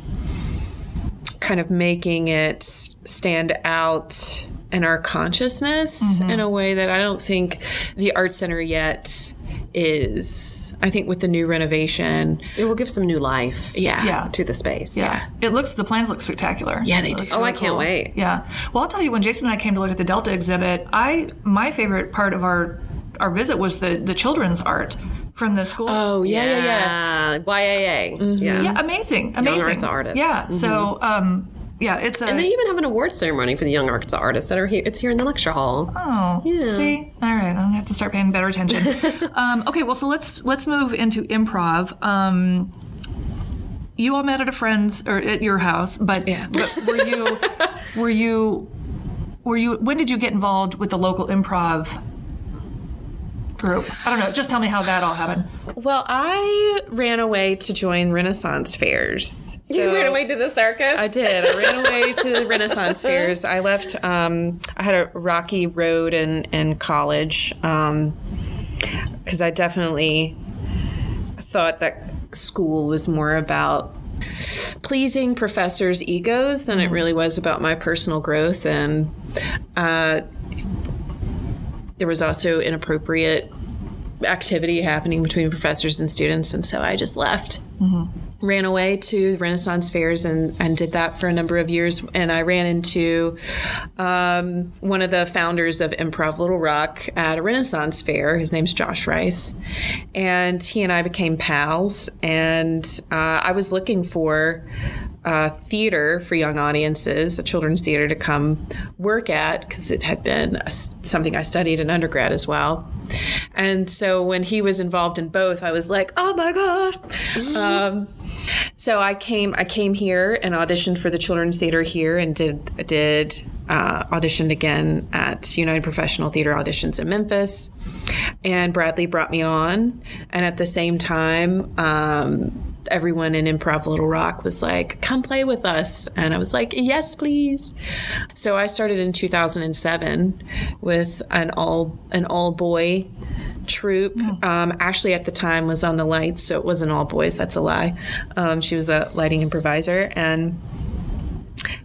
kind of making it stand out in our consciousness mm-hmm. in a way that I don't think the art center yet is. I think with the new renovation, It will give some new life. yeah, Yeah. To the space. Yeah, it looks. The plans look spectacular. Yeah, they It do. looks Oh, I can't cool. wait. Yeah. Well, I'll tell you. When Jason and I came to look at the Delta exhibit, I my favorite part of our our visit was the the children's art from the school. Oh yeah, yeah, yeah. YAA. Yeah. yeah, amazing, amazing. arts artists. Yeah. So, um, yeah, it's a. And they even have an award ceremony for the young arts artists that are here. It's here in the lecture hall. Oh, see, all right, I'm gonna have to start paying better attention. um, okay, well, so let's let's move into improv. Um, you all met at a friend's or at your house, but, Yeah. but were you were you were you when did you get involved with the local improv group? I don't know. Just tell me how that all happened. Well, I ran away to join Renaissance fairs. you So- ran away to the circus. I did. I ran away to the Renaissance fairs. I left. Um, I had a rocky road in in college because I definitely thought that school was more about pleasing professors' egos than it really was about my personal growth, and uh, there was also inappropriate activity happening between professors and students, and so I just left ran away to the Renaissance fairs and, and did that for a number of years. And I ran into um, one of the founders of Improv Little Rock at a Renaissance fair. His name's Josh Rice. And he and I became pals. And uh, I was looking for uh, theater for young audiences, a children's theater to come work at because it had been a something I studied in undergrad as well. And so when he was involved in both, I was like, "Oh my god!" Um, so I came, I came here and auditioned for the children's theater here, and did did uh, auditioned again at Unified Professional Theater Auditions in Memphis. And Bradley brought me on, and at the same time. Um, everyone in Improv Little Rock was like, come play with us. And I was like, yes, please. So I started in 2007 with an all an all boy troupe. Um, Ashley at the time was on the lights, so it wasn't all boys. That's a lie. Um, she was a lighting improviser. And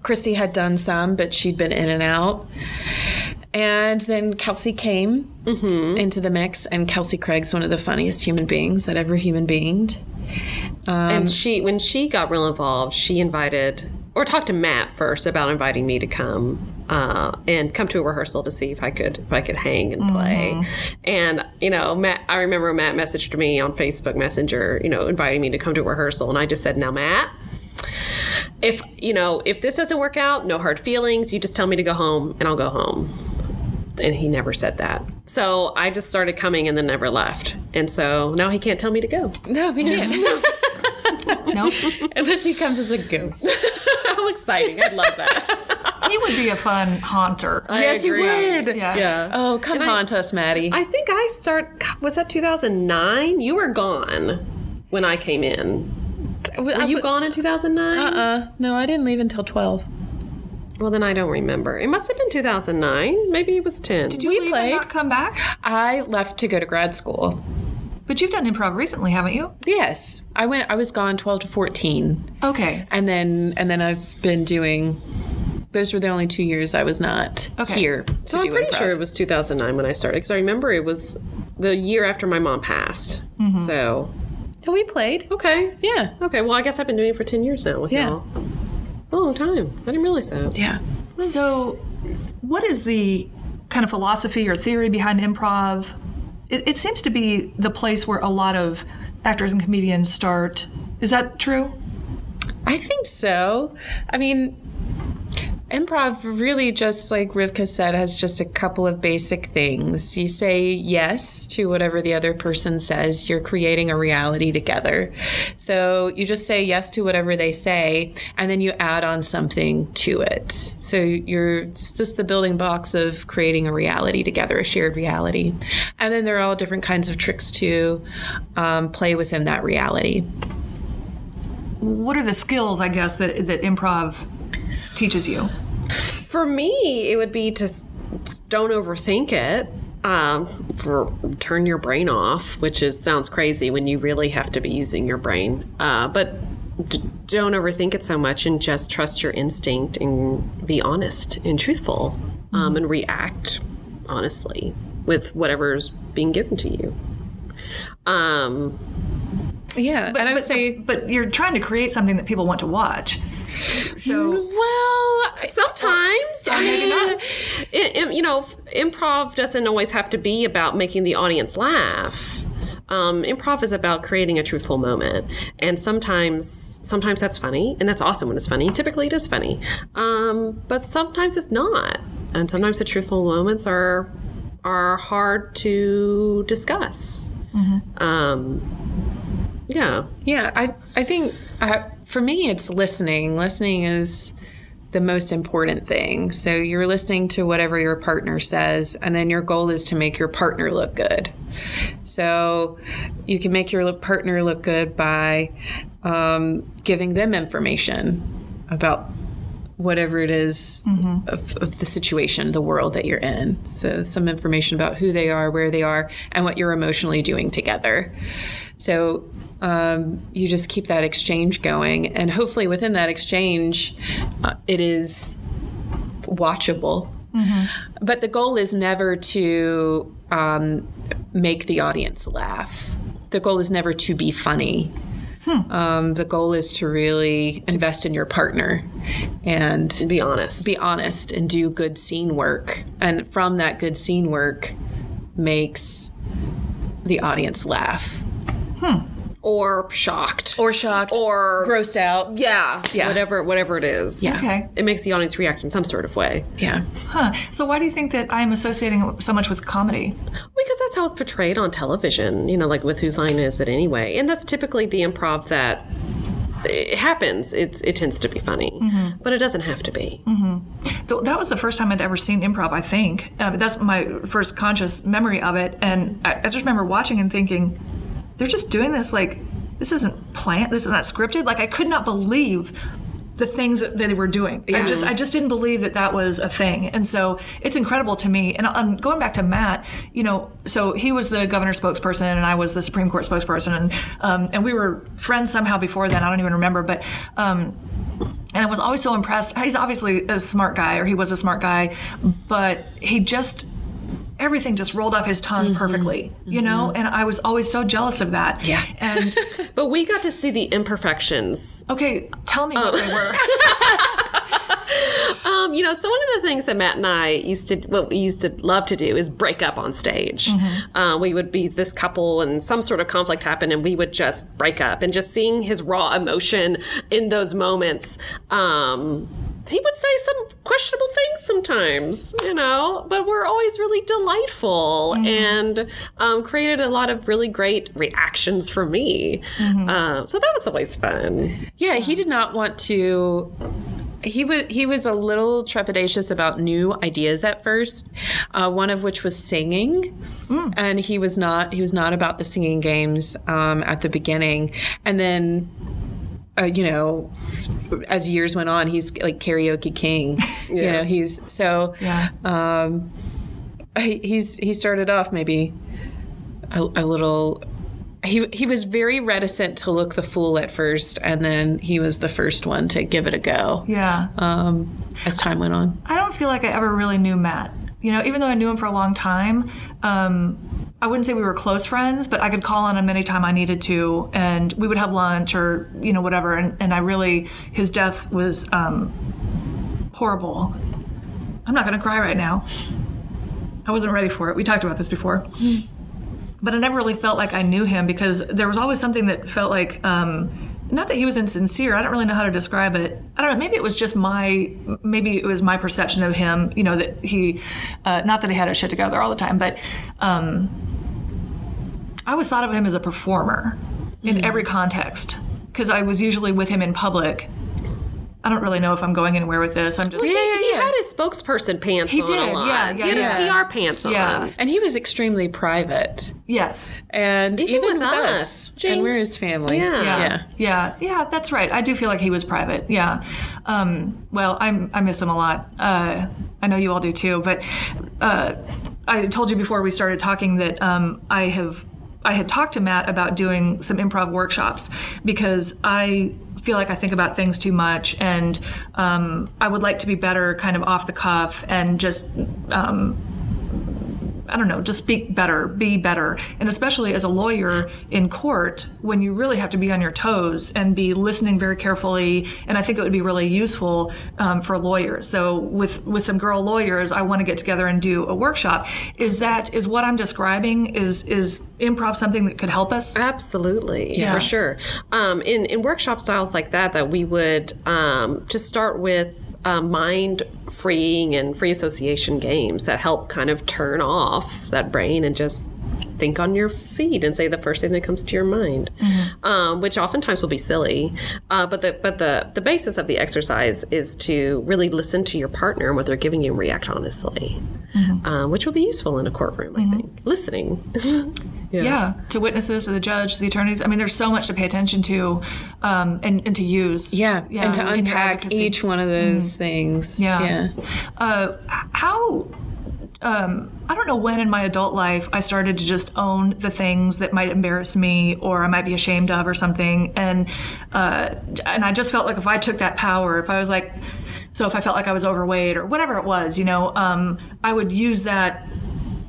Christy had done some, but she'd been in and out. And then Kelsey came into the mix, and Kelsey Craig's one of the funniest human beings that ever human beinged. And she, when she got real involved, she invited or talked to Matt first about inviting me to come uh, and come to a rehearsal to see if I could if I could hang and play. And you know, Matt, I remember Matt messaged me on Facebook Messenger, you know, inviting me to come to a rehearsal, and I just said, "Now, Matt." If you know if this doesn't work out, no hard feelings. You just tell me to go home, and I'll go home. And he never said that. So I just started coming and then never left. And so now he can't tell me to go. No, we can't. Nope. Unless he comes as a ghost. How exciting. I'd love that. he would be a fun haunter. yes, he would. Yes. Yeah. Oh, come haunt us, Maddie. I think I start, was that 2009? You were gone when I came in. Were you gone in 2009? Uh, huh. no, I didn't leave until 12. Well, then I don't remember. It must have been 2009. Maybe it was 10. Did you We leave played. and not come back? I left to go to grad school. But you've done improv recently, haven't you? Yes, I went. I was gone 12 to 14, Okay. and then and then I've been doing. Those were the only two years I was not Okay. here. To so I'm pretty improv. sure it was 2009 when I started because I remember it was the year after my mom passed. Mm-hmm. So, No, we played. okay. Yeah, Okay, well, I guess I've been doing it for 10 years now with Yeah. y'all. A long time. I didn't realize that. yeah. So, what is the kind of philosophy or theory behind improv? It, it seems to be the place where a lot of actors and comedians start. Is that true? I think so. I mean, Improv really just like Rivka said has just a couple of basic things. You say yes to whatever the other person says. You're creating a reality together. So you just say yes to whatever they say and then you add on something to it. So you're just the building blocks of creating a reality together, a shared reality. And then there are all different kinds of tricks to um, play within that reality. What are the skills, I guess, that, that improv teaches you? For me, it would be to don't overthink it. Um, for turn your brain off, which is sounds crazy when you really have to be using your brain. Uh, but d- don't overthink it so much and just trust your instinct and be honest and truthful um, and react honestly with whatever's being given to you. Um, Yeah, and I would but, say but you're trying to create something that people want to watch. So well, Sometimes, I mean, it- it- you know, improv doesn't always have to be about making the audience laugh. Um, improv is about creating a truthful moment, and sometimes, sometimes that's funny, and that's awesome when it's funny. Typically, it is funny, um, but sometimes it's not, and sometimes the truthful moments are are hard to discuss. Um, yeah, Yeah, I I think uh, for me it's listening. Listening is the most important thing. So you're listening to whatever your partner says, and then your goal is to make your partner look good. So you can make your partner look good by um, giving them information about whatever it is of, of the situation, the world that you're in. So, some information about who they are, where they are, and what you're emotionally doing together. So, um, you just keep that exchange going, and hopefully, within that exchange, uh, it is watchable. But the goal is never to um, make the audience laugh. The goal is never to be funny. Um, the goal is to really invest in your partner and be honest. be honest and do good scene work. And from that good scene work makes the audience laugh. Or shocked, Or shocked. or grossed out. yeah, Yeah. whatever, whatever it is. Yeah. Okay. it makes the audience react in some sort of way. Yeah. Huh. So why do you think that I'm associating so much with comedy? Because that's how it's portrayed on television, you know, like with Whose Line Is It Anyway? And that's typically the improv that it happens. It's It tends to be funny, but it doesn't have to be. Th- That was the first time I'd ever seen improv. I think uh, that's my first conscious memory of it, and I, I just remember watching and thinking, they're just doing this like this isn't planned. This is not scripted. Like I could not believe the things that they were doing. I just I just didn't believe that that was a thing, and so it's incredible to me. And um, going back to Matt, you know, so he was the governor's spokesperson, and I was the Supreme Court spokesperson, and um, and we were friends somehow before then. I don't even remember, but. Um, and I was always so impressed. He's obviously a smart guy, or he was a smart guy, but he just everything just rolled off his tongue perfectly, you know. And I was always so jealous of that. Yeah. And But we got to see the imperfections. okay, tell me what they were. Um, you know, so one of the things that Matt and I used to, what we used to love to do is break up on stage. Uh, we would be this couple and some sort of conflict happened and we would just break up and just seeing his raw emotion in those moments. Um, he would say some questionable things sometimes, you know, but were always really delightful and um, created a lot of really great reactions for me. Uh, so that was always fun. Yeah, he did not want to. He was he was a little trepidatious about new ideas at first. Uh, one of which was singing, and he was not he was not about the singing games um, at the beginning, and then. Uh, you know, as years went on, he's like karaoke king. You know, he's so Yeah. um, he, he's he started off maybe a, a little he he was very reticent to look the fool at first and then he was the first one to give it a go Yeah. um, as time went on I don't feel like I ever really knew Matt. You know, even though I knew him for a long time, um, I wouldn't say we were close friends, but I could call on him anytime I needed to, and we would have lunch or you know whatever. And, and I really, his death was um, horrible. I'm not going to cry right now. I wasn't ready for it. We talked about this before. But I never really felt like I knew him because there was always something that felt like um, not that he was insincere. I don't really know how to describe it. I don't know. Maybe it was just my maybe it was my perception of him. You know that he, uh, not that he had his shit together all the time, but um, I always thought of him as a performer in every context because I was usually with him in public. I don't really know if I'm going anywhere with this. I'm just He, yeah, he yeah. had his spokesperson pants He on did, a lot. yeah, yeah, he had yeah. his PR pants on. Yeah. And he was extremely private. yes. And Even even, with with, us, us, and we're his family. Yeah. Yeah. Yeah. yeah, yeah, that's right. I do feel like he was private. Yeah. Um, well, I'm, I miss him a lot. Uh, I know you all do too. But uh, I told you before we started talking that um, I have I had talked to Matt about doing some improv workshops because I feel like I think about things too much and um, I would like to be better, kind of off the cuff and just. Um, I don't know, just speak better, be better. And especially as a lawyer in court, when you really have to be on your toes and be listening very carefully. And I think it would be really useful um, for lawyers. So with, with some girl lawyers, I want to get together and do a workshop. Is that, is what I'm describing, is, is improv something that could help us? Absolutely, Yeah. for sure. Um, in in workshop styles like that, that we would um, to start with uh, mind freeing and free association games that help kind of turn off that brain and just think on your feet and say the first thing that comes to your mind, um, which oftentimes will be silly. Uh, but the but the the basis of the exercise is to really listen to your partner and what they're giving you and react honestly, uh, which will be useful in a courtroom. I think listening. Yeah. to witnesses, to the judge, to the attorneys. I mean, there's so much to pay attention to and, and, and to use. Yeah. yeah. and to unpack each one of those things. Yeah. Yeah. Uh, how um, I don't know when in my adult life I started to just own the things that might embarrass me or I might be ashamed of or something, and uh, and I just felt like if I took that power, if I was like, so if I felt like I was overweight or whatever it was, you know, um, I would use that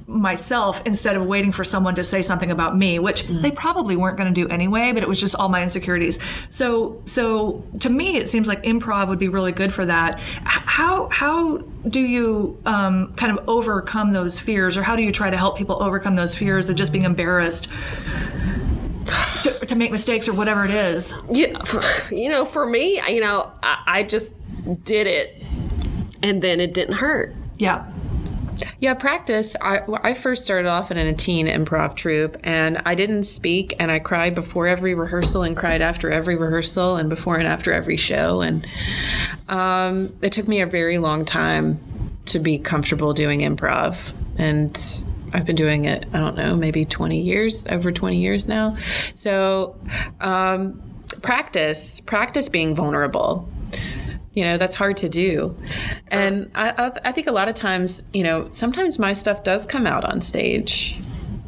myself instead of waiting for someone to say something about me which they probably weren't going to do anyway but it was just all my insecurities. So so to me it seems like improv would be really good for that. How how do you um, kind of overcome those fears or how do you try to help people overcome those fears of just being embarrassed to, to make mistakes or whatever it is? Yeah, you know, for me, you know, I, I just did it, and then it didn't hurt. yeah Yeah, practice. I, I first started off in a teen improv troupe, and I didn't speak, and I cried before every rehearsal, and cried after every rehearsal, and before and after every show. And um, it took me a very long time to be comfortable doing improv, and I've been doing it. I don't know, maybe twenty years, over twenty years now. So, um, practice, practice being vulnerable you know that's hard to do. And I, I, I think a lot of times you know sometimes my stuff does come out on stage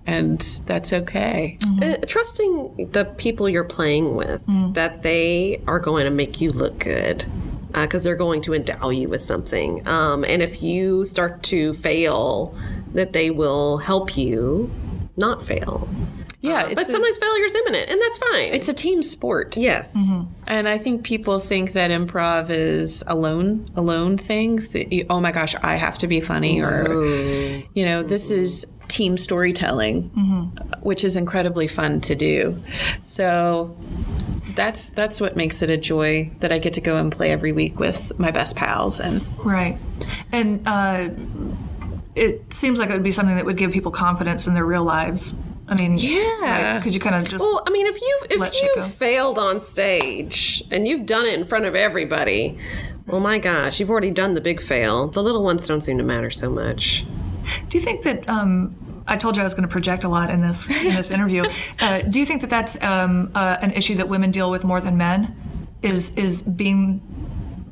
and that's okay. Uh, trusting the people you're playing with that they are going to make you look good because they're going to endow you with something. Um, and if you start to fail that they will help you not fail yeah but it's a, sometimes failure is imminent and that's fine. It's a team sport. Yes. And i think people think that improv is a lone a thing. That you, oh my gosh i have to be funny or you know this is team storytelling which is incredibly fun to do. So that's that's what makes it a joy that I get to go and play every week with my best pals and Right. And uh, it seems like it would be something that would give people confidence in their real lives. I mean, Yeah. because you kind of just Well, I mean, if you if you failed on stage and you've done it in front of everybody, well, my gosh, you've already done the big fail. The little ones don't seem to matter so much. Do you think that? Um, I told you I was going to project a lot in this in this interview. Uh, do you think that that's um, uh, an issue that women deal with more than men? Is is being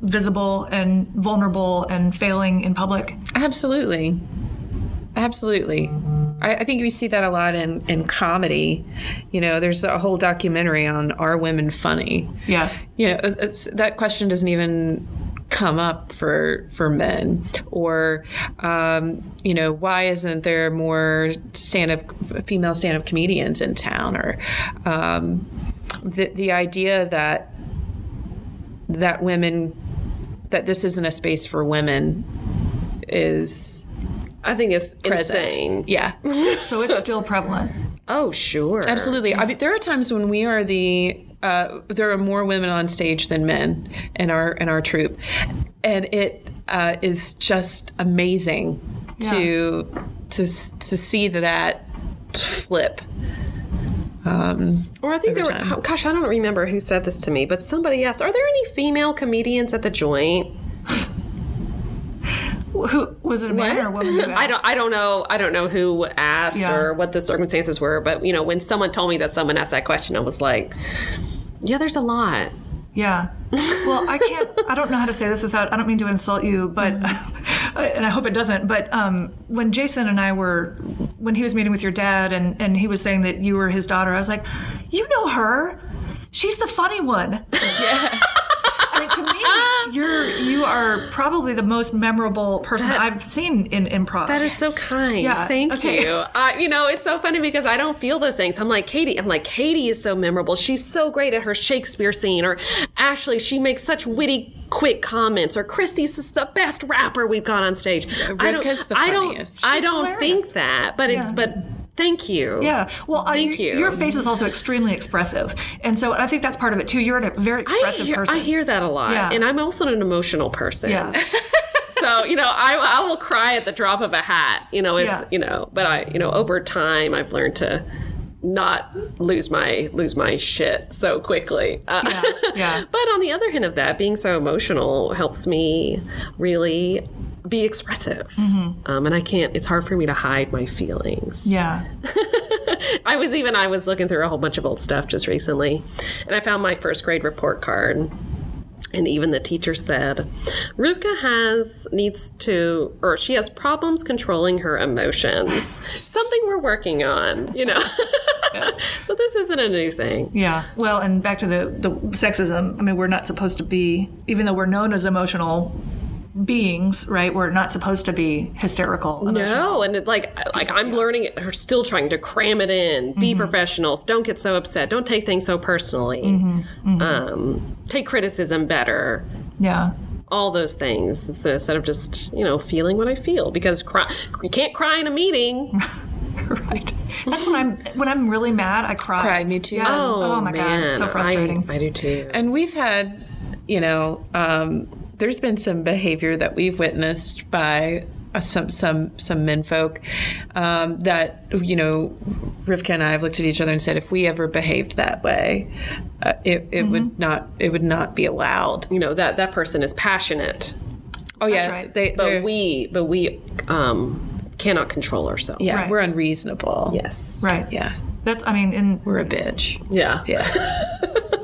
visible and vulnerable and failing in public? Absolutely. Absolutely. I, I think we see that a lot in, in comedy. You know, there's a whole documentary on Are Women Funny? Yes. You know, that question doesn't even come up for for men or um, you know why isn't there more stand-up female stand-up comedians in town or um, the, the idea that that women that this isn't a space for women is I think it's present. insane. Yeah, So it's still prevalent. Oh, sure. absolutely. I mean, there are times when we are the uh, there are more women on stage than men in our in our troupe, and it uh, is just amazing to to to see that flip. Um, Or I think there were, gosh, I don't remember who said this to me, but somebody asked, Are there any female comedians at the joint? Who was it a man or a woman? Who I don't. I don't know. I don't know who asked Yeah. or what the circumstances were. But you know, when someone told me that someone asked that question, I was like, "Yeah, there's a lot." Yeah. Well, I can't. I don't know how to say this without. I don't mean to insult you, but and I hope it doesn't. But um, when Jason and I were, when he was meeting with your dad, and and he was saying that you were his daughter, I was like, you know her. She's the funny one. Yeah. I mean, to me, you're you are probably the most memorable person I've seen in improv. That is so kind. Yeah, Thank okay. you. I, you know, it's so funny because I don't feel those things. I'm like Katie. I'm like Katie is so memorable. She's so great at her Shakespeare scene. Or Ashley, she makes such witty, quick comments. Or Christy's is the best rapper we've got on stage. I don't. Rivka's the I don't. funniest. I don't hilarious. think that. But it's. But thank you. Yeah. Well, Thank your- you. Your face is also extremely expressive, and so I think that's part of it too. You're a very I expressive hear, person. I hear that a lot, Yeah. and I'm also an emotional person. Yeah. so you know I, I will cry at the drop of a hat you know it's Yeah. you know but i you know over time i've learned to not lose my lose my shit so quickly Uh, Yeah, yeah. but on the other hand of that being so emotional helps me really be expressive Mm-hmm. um, and i can't it's hard for me to hide my feelings Yeah. I was even I was looking through a whole bunch of old stuff just recently, and I found my first grade report card. And even the teacher said, Rivka has needs to, or she has problems controlling her emotions. Something we're working on, you know. so this isn't a new thing. Yeah. Well, and back to the the sexism. I mean, we're not supposed to be, even though we're known as emotional beings, right? We're not supposed to be hysterical. Emotional. No, and it, like like I'm learning it. We're still trying to cram it in. Be professionals. Don't get so upset. Don't take things so personally. Um, take criticism better. Yeah. all those things instead instead of just you know feeling what I feel because cry, you can't cry in a meeting. Right. That's when I'm when I'm really mad. I cry. Cry, me too. Yes. Oh, my god, so I- frustrating. I, do too. And we've had, you know, um, there's been some behavior that we've witnessed by uh, some some some menfolk um, that you know, Rivka and I have looked at each other and said, if we ever behaved that way, uh, it, it would not it would not be allowed. You know that that person is passionate, Oh yeah, right. they, but we but we um, cannot control ourselves. yeah, Right. we're unreasonable. Yes. right. Yeah, That's. I mean, in we're a bitch. Yeah. Yeah.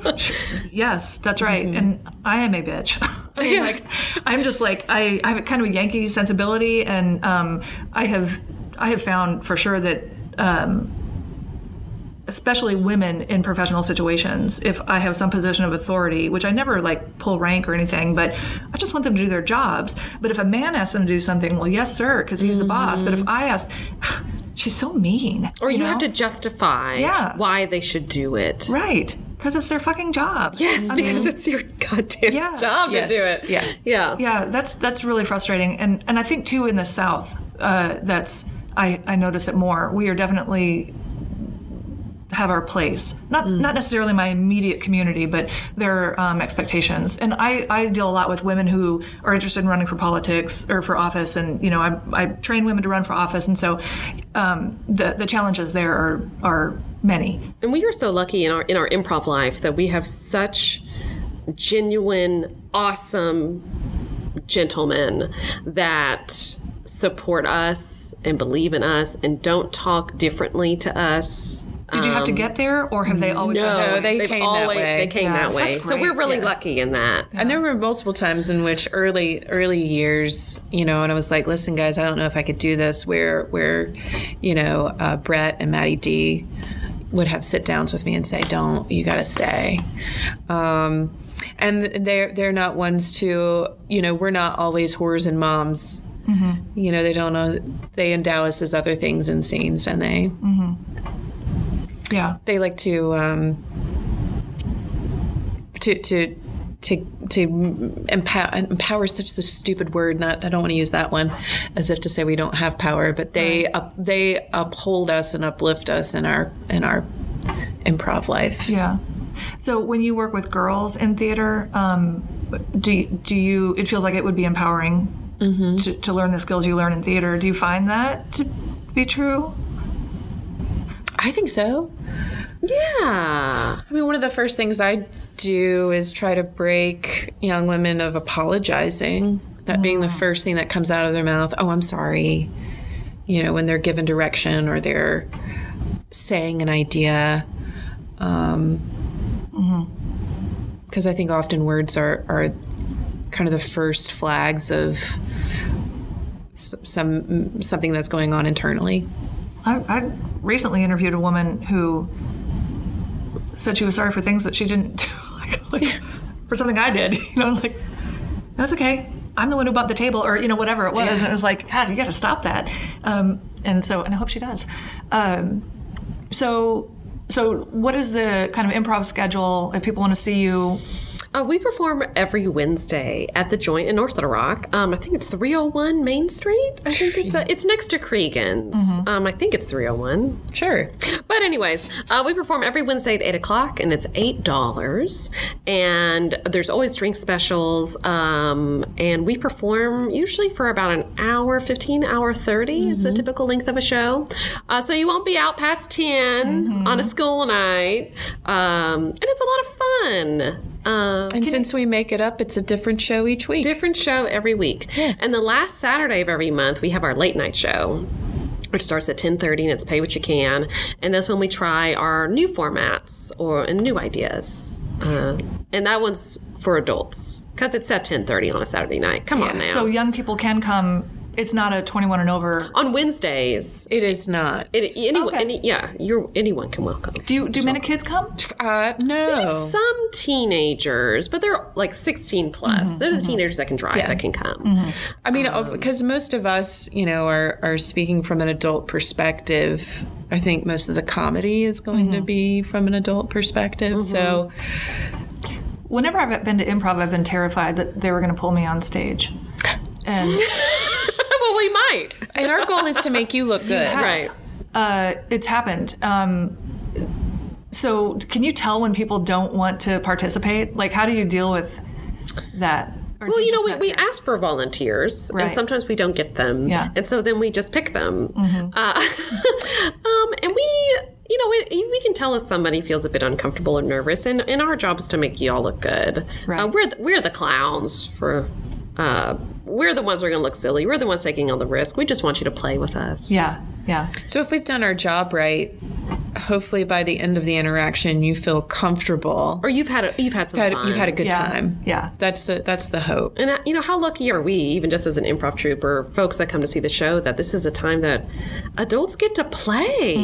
yes, that's right. Mm-hmm. And I am a bitch. I mean, like, I'm just like I, I have kind of a Yankee sensibility, and um, I have I have found for sure that. Um, especially women in professional situations if i have some position of authority which i never like pull rank or anything but i just want them to do their jobs but if a man asks them to do something well yes sir because he's the boss but if i ask she's so mean. Or you, know? have to justify Yeah. why they should do it. right because it's their fucking job Yes, I because mean, it's your goddamn Yes, job yes, to do it. yeah. Yeah. yeah that's that's really frustrating and and i think too in the south uh, that's i i notice it more we are definitely have our place. Not not necessarily my immediate community but their um, expectations. And I, I deal a lot with women who are interested in running for politics or for office. And you know I, I train women to run for office. And so um, the the challenges there are are many. And we are so lucky in our in our improv life that we have such genuine, awesome gentlemen that support us and believe in us and don't talk differently to us. Did you have to get there or have they always been that No, way? they They've came that way. They came Yeah, that way. that's So we're really Yeah. lucky in that. And there were multiple times in which early early years, you know, and I was like, "Listen, guys, I don't know if I could do this." Where where, you know, uh, Brett and Maddie D would have sit downs with me and say, "Don't, you got to stay." Um, and they're they're not ones to, you know, we're not always whores and moms. You know, they don't know. They endow us as other things in scenes, and they yeah they like to um, to to to to empower empower is such the stupid word not I don't want to use that one as if to say we don't have power but they up, they uphold us and uplift us in our in our improv life Yeah. So when you work with girls in theater, um, do do you? It feels like it would be empowering to, to learn the skills you learn in theater. Do you find that to be true? I think so. Yeah. I mean, one of the first things I do is try to break young women of apologizing. That being the mm. first thing that comes out of their mouth. Oh, I'm sorry. You know, when they're given direction or they're saying an idea. Um, mm-hmm. Because I think often words are, are kind of the first flags of some something that's going on internally. I, I recently interviewed a woman who said she was sorry for things that she didn't do, like, like for something I did. You know, like that's okay. I'm the one who bumped the table, or you know, whatever it was. And it was like, God, you got to stop that. Um, and so, and I hope she does. Um, so, so what is the kind of improv schedule if people want to see you? Uh, we perform every Wednesday at the Joint in North Little Rock. Um, I think it's 301 Main Street. I think it's, uh, it's next to Cregeen's. Um, I think it's 301. Sure. But anyways, uh, we perform every Wednesday at eight o'clock, and it's eight dollars. And there's always drink specials. Um, and we perform usually for about an hour, fifteen hour 30 is the typical length of a show. Uh, so you won't be out past 10 on a school night, um, and it's a lot of fun. Um, And since we make it up, it's a different show each week. different show every week. And the last Saturday of every month, we have our late night show. Which starts at ten thirty and it's pay what you can, and that's when we try our new formats or and new ideas, uh, and that one's for adults because it's at ten thirty on a Saturday night. Come on now. So young people can come. It's not a 21 and over. on Wednesdays, It is not. it, anyone, Okay. any, yeah, you're anyone can welcome. Do you do many kids come? uh, no. Some teenagers, but they're like sixteen plus. Mm-hmm, they're the mm-hmm. teenagers that can drive that can come. Mm-hmm. I mean, uh, because most of us, you know, are, are speaking from an adult perspective. I think most of the comedy is going to be from an adult perspective. So, Whenever I've been to improv, I've been terrified that they were going to pull me on stage. And well, we might. and our goal is to make you look good. Right. uh, it's happened. Um, so, can you tell when people don't want to participate? Like, how do you deal with that? Or Well, you know, we, we ask for volunteers, Right. and sometimes we don't get them. Yeah. And so then we just pick them. Uh, um, and we, you know, we, we can tell if somebody feels a bit uncomfortable or nervous, and, and our job is to make you all look good. Right. Uh, we're, the, we're the clowns for. Uh, we're the ones who are going to look silly. We're the ones taking all the risk. We just want you to play with us. Yeah, yeah. So, if we've done our job right, hopefully by the end of the interaction, you feel comfortable. Or you've had a, you've had some Had- fun. you've had a good Yeah, time. yeah. That's the that's the hope. And uh, you know how lucky are we, even just as an improv troupe or folks that come to see the show, that this is a time that adults get to play.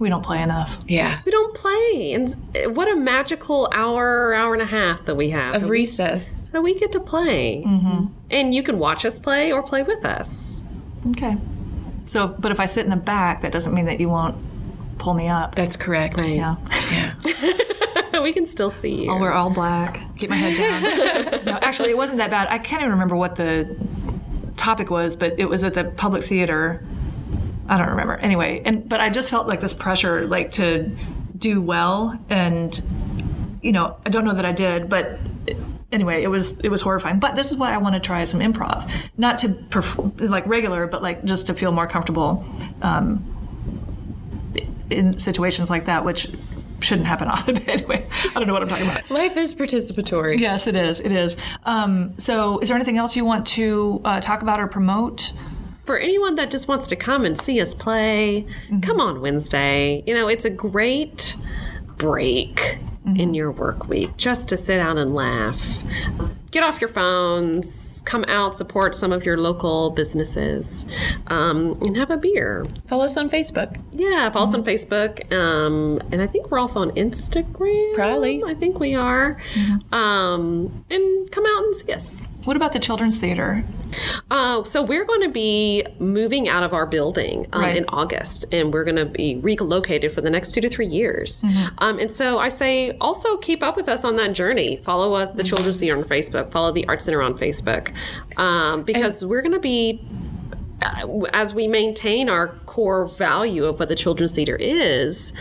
We don't play enough. Yeah. We don't play, and what a magical hour, or hour and a half that we have Of that, we, recess. that we get to play. Mm-hmm. And you can watch us play or play with us. Okay. So, but if I sit in the back, that doesn't mean that you won't pull me up. That's correct. Right. Yeah. Yeah. we can still see you. I'll wear all black, keep my head down. no, actually, it wasn't that bad. I can't even remember what the topic was, but it was at the public theater. I don't remember. Anyway, and but I just felt like this pressure, like to do well, and you know, I don't know that I did, but anyway, it was it was horrifying. But this is why I want to try some improv, not to perform like regular, but like just to feel more comfortable um, in situations like that, which shouldn't happen often. But anyway, I don't know what I'm talking about. Life is participatory. Yes, it is. It is. Um, so, is there anything else you want to uh, talk about or promote? For anyone that just wants to come and see us play, come on Wednesday. You know, it's a great break in your work week just to sit down and laugh. Get off your phones, come out, support some of your local businesses, um, and have a beer. Follow us on Facebook. Yeah, follow us on Facebook. Um, and I think we're also on Instagram. Probably. I think we are. Um, and come out and see us. What about the children's theater? Uh, so we're going to be moving out of our building um, Right. in August, and we're going to be relocated for the next two to three years. Um, and so I say also keep up with us on that journey. Follow us, the Children's Theater on Facebook. Follow the Art Center on Facebook, um, because we're going to be as we maintain our core value of what the children's theater is,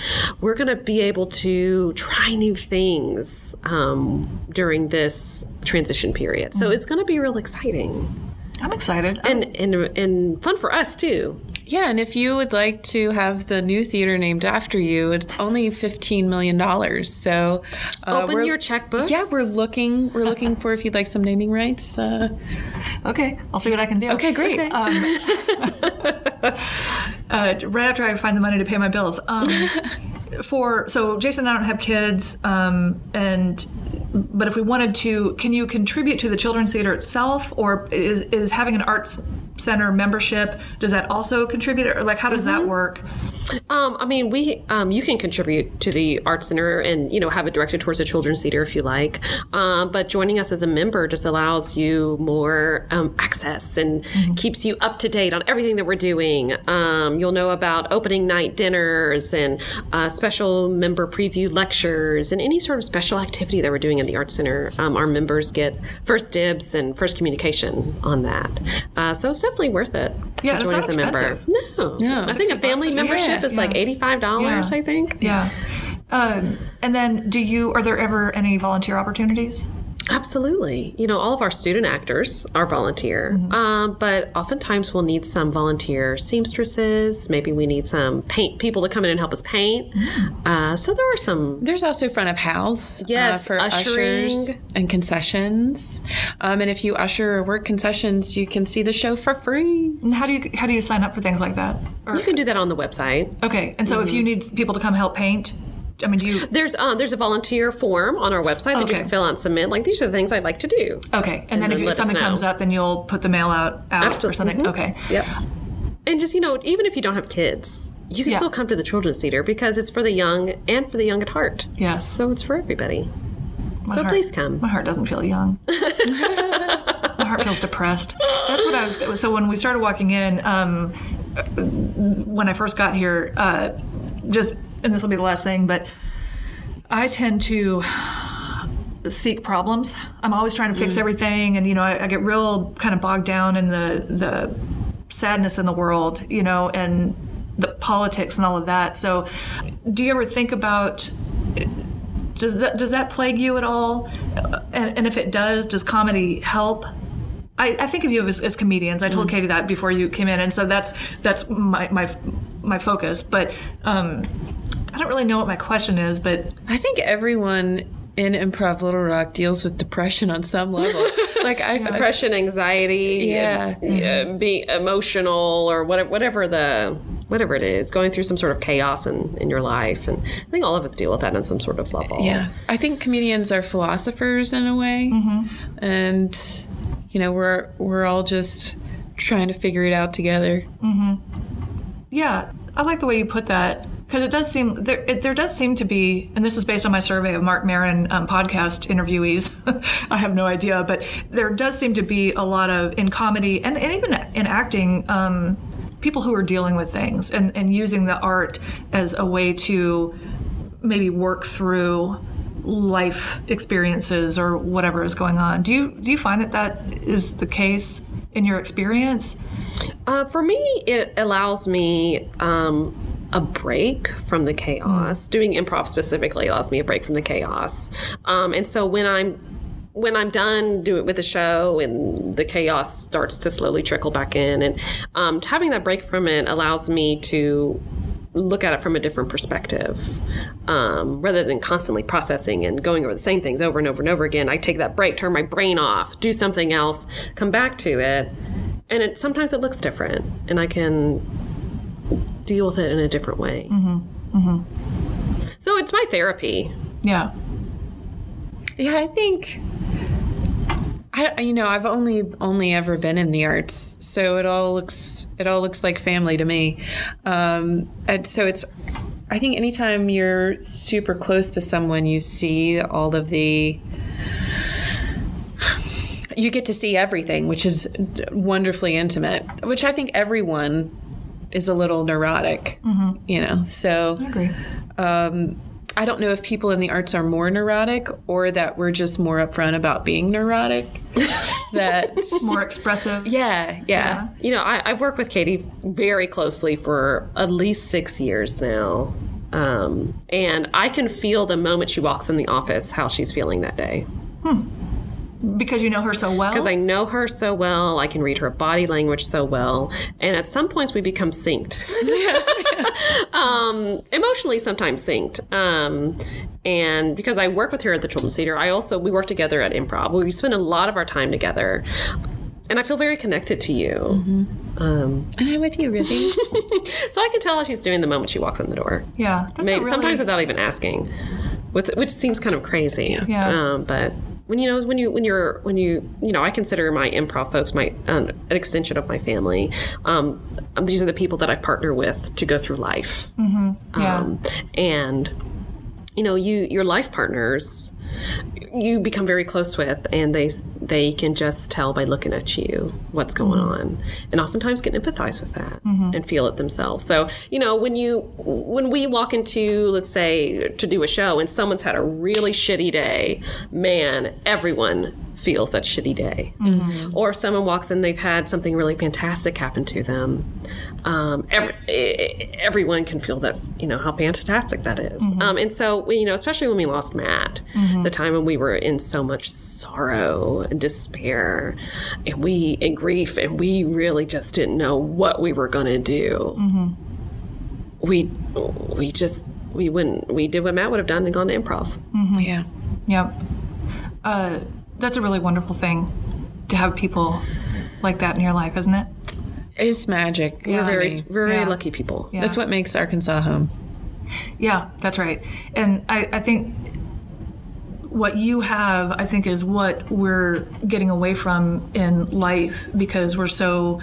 we're going to be able to try new things um, during this transition period. So it's going to be real exciting I'm excited. and, and and fun for us too. Yeah, and if you would like to have the new theater named after you, it's only fifteen million dollars. So uh, Open your checkbooks. Yeah, we're looking. We're looking for if you'd like some naming rights. Uh, okay, I'll see what I can do. okay, great. uh, right after I find the money to pay my bills. Um, for so Jason and I don't have kids, um, and but if we wanted to, can you contribute to the children's theater itself, or is is having an arts center membership does that also contribute, or like how does that work? Um, I mean, we um, you can contribute to the art center and you know have it directed towards the children's theater if you like. Um, but joining us as a member just allows you more um, access and keeps you up to date on everything that we're doing. Um, you'll know about opening night dinners and uh, special member preview lectures and any sort of special activity that we're doing in the art center. Um, our members get first dibs and first communication on that. Uh, so it's definitely worth it. Yeah, to it's join not as a member. expensive. No, No. I think a family membership something. is like eighty-five dollars. Yeah. I think. Yeah. Um, and then, do you? Are there ever any volunteer opportunities? Absolutely. You know, all of our student actors are volunteer, um, but oftentimes we'll need some volunteer seamstresses. Maybe we need some paint people to come in and help us paint. Uh, so there are some. There's also front of house Yes, uh, for ushering. ushers and concessions. Um, and if you usher or work concessions, you can see the show for free. And how do you how do you sign up for things like that? Or, You can do that on the website. okay, and so if you need people to come help paint, I mean, do you? There's uh, there's a volunteer form on our website that you can fill out and submit. Like these are the things I'd like to do. Okay, and, then then if let something comes up, then you'll put the mail out out Absolutely. or something. Okay. Yep. And just, you know, even if you don't have kids, you can Yeah. still come to the children's theater because it's for the young and for the young at heart. Yes. So it's for everybody. My so heart- please come. My heart doesn't feel young. my heart feels depressed. That's what I was. So when we started walking in, um, when I first got here, uh, just and this will be the last thing, but I tend to seek problems. I'm always trying to fix everything, and you know, I, I get real kind of bogged down in the the sadness in the world, you know, and the politics and all of that. So, do you ever think about does that does that plague you at all? And, and if it does, does comedy help? I, I think of you as, as comedians. I told Katie that before you came in, and so that's that's my my, my focus. But um, I don't really know what my question is. But I think everyone in Improv Little Rock deals with depression on some level. like I, Depression, anxiety, Yeah. uh, be emotional or whatever, whatever the whatever it is, going through some sort of chaos in, in your life, and I think all of us deal with that on some sort of level. Yeah, I think comedians are philosophers in a way, and you know we're we're all just trying to figure it out together. yeah, I like the way you put that because it does seem there. It, there does seem to be, and this is based on my survey of Marc Maron um, podcast interviewees. I have no idea, but there does seem to be a lot of in comedy and, and even in acting. Um, people who are dealing with things and, and using the art as a way to maybe work through life experiences or whatever is going on. Do you do you find that that is the case in your experience? Uh, for me, it allows me um, a break from the chaos. Doing improv specifically allows me a break from the chaos. Um, and so when I'm when I'm done doing with the show and the chaos starts to slowly trickle back in, and um, having that break from it allows me to look at it from a different perspective um, rather than constantly processing and going over the same things over and over and over again i take that break turn my brain off do something else come back to it and it sometimes it looks different and i can deal with it in a different way so it's my therapy Yeah. Yeah, I think. I, you know, I've only only ever been in the arts, so it all looks it all looks like family to me. Um, and so it's, I think anytime you're super close to someone, you see all of the. You get to see everything, which is wonderfully intimate. Which I think everyone is a little neurotic, you know. So I agree. Um, I don't know if people in the arts are more neurotic or that we're just more upfront about being neurotic. That's More expressive. yeah, yeah, You know, I, I've worked with Katie very closely for at least six years now. Um, and I can feel the moment she walks in the office how she's feeling that day. Because you know her so well. Because I know her so well, I can read her body language so well, and at some points we become synced. um, emotionally, sometimes synced. Um, and because I work with her at the Children's Theater, I also we work together at Improv. We spend a lot of our time together, and I feel very connected to you. Um, And I'm with you, really. so I can tell how she's doing the moment she walks in the door. yeah. That's Maybe, really, sometimes without even asking, with which seems kind of crazy. Yeah. Um, but when you know when you when you're when you you know I consider my improv folks my um, an extension of my family. Um, these are the people that I partner with to go through life. yeah. Um, and you know you your life partners you become very close with and they they can just tell by looking at you what's going mm-hmm. on and oftentimes can empathize with that mm-hmm. and feel it themselves. So you know when you when we walk into let's say to do a show and someone's had a really shitty day man everyone feels that shitty day. Mm-hmm. Or if someone walks in they've had something really fantastic happen to them um, every, everyone can feel that you know how fantastic that is. Um, and so you know especially when we lost matt the time when we were in so much sorrow and despair and we and grief and we really just didn't know what we were going to do we we just we wouldn't we did what matt would have done and gone to improv yeah. Yep. Uh, that's a really wonderful thing to have people like that in your life, isn't it? It's magic. Yeah. to very very Yeah. lucky people Yeah. That's what makes Arkansas home. Yeah, that's right. And I, I think what you have, I think, is what we're getting away from in life because we're so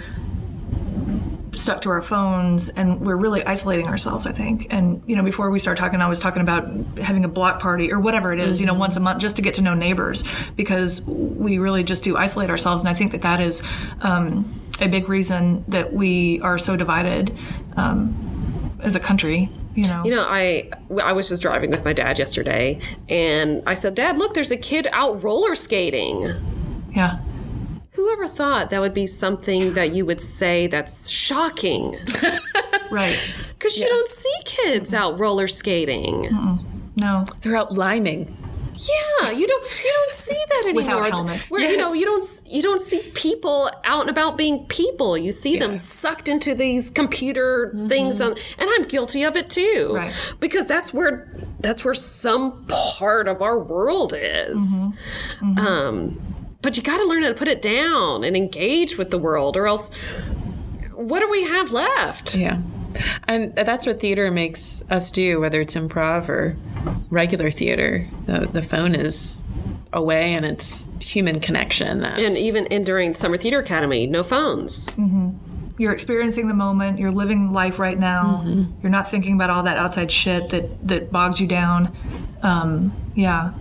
stuck to our phones and we're really isolating ourselves i think and you know before we start talking i was talking about having a block party or whatever it is, you know once a month just to get to know neighbors because we really just do isolate ourselves and i think that that is um, a big reason that we are so divided um, as a country you know You know, I I was just driving with my dad yesterday, and I said, "Dad, look, there's a kid out roller skating." yeah Whoever thought that would be something that you would say that's shocking? right Because you don't see kids out roller skating. no They're out liming. Yeah, you don't you don't see that anymore. Without helmets. Where you know you don't you don't see people out and about being people. You see them sucked into these computer mm-hmm. things, on, and I'm guilty of it too. Right. Because that's where that's where some part of our world is. Mm-hmm. Mm-hmm. Um, but you got to learn how to put it down and engage with the world, or else what do we have left? Yeah. And that's what theater makes us do, whether it's improv or regular theater. The, the phone is away and it's human connection. That's, And even in during Summer Theater Academy, no phones. Mm-hmm. you're experiencing the moment. You're living life right now. Mm-hmm. You're not thinking about all that outside shit that that bogs you down. Um, yeah.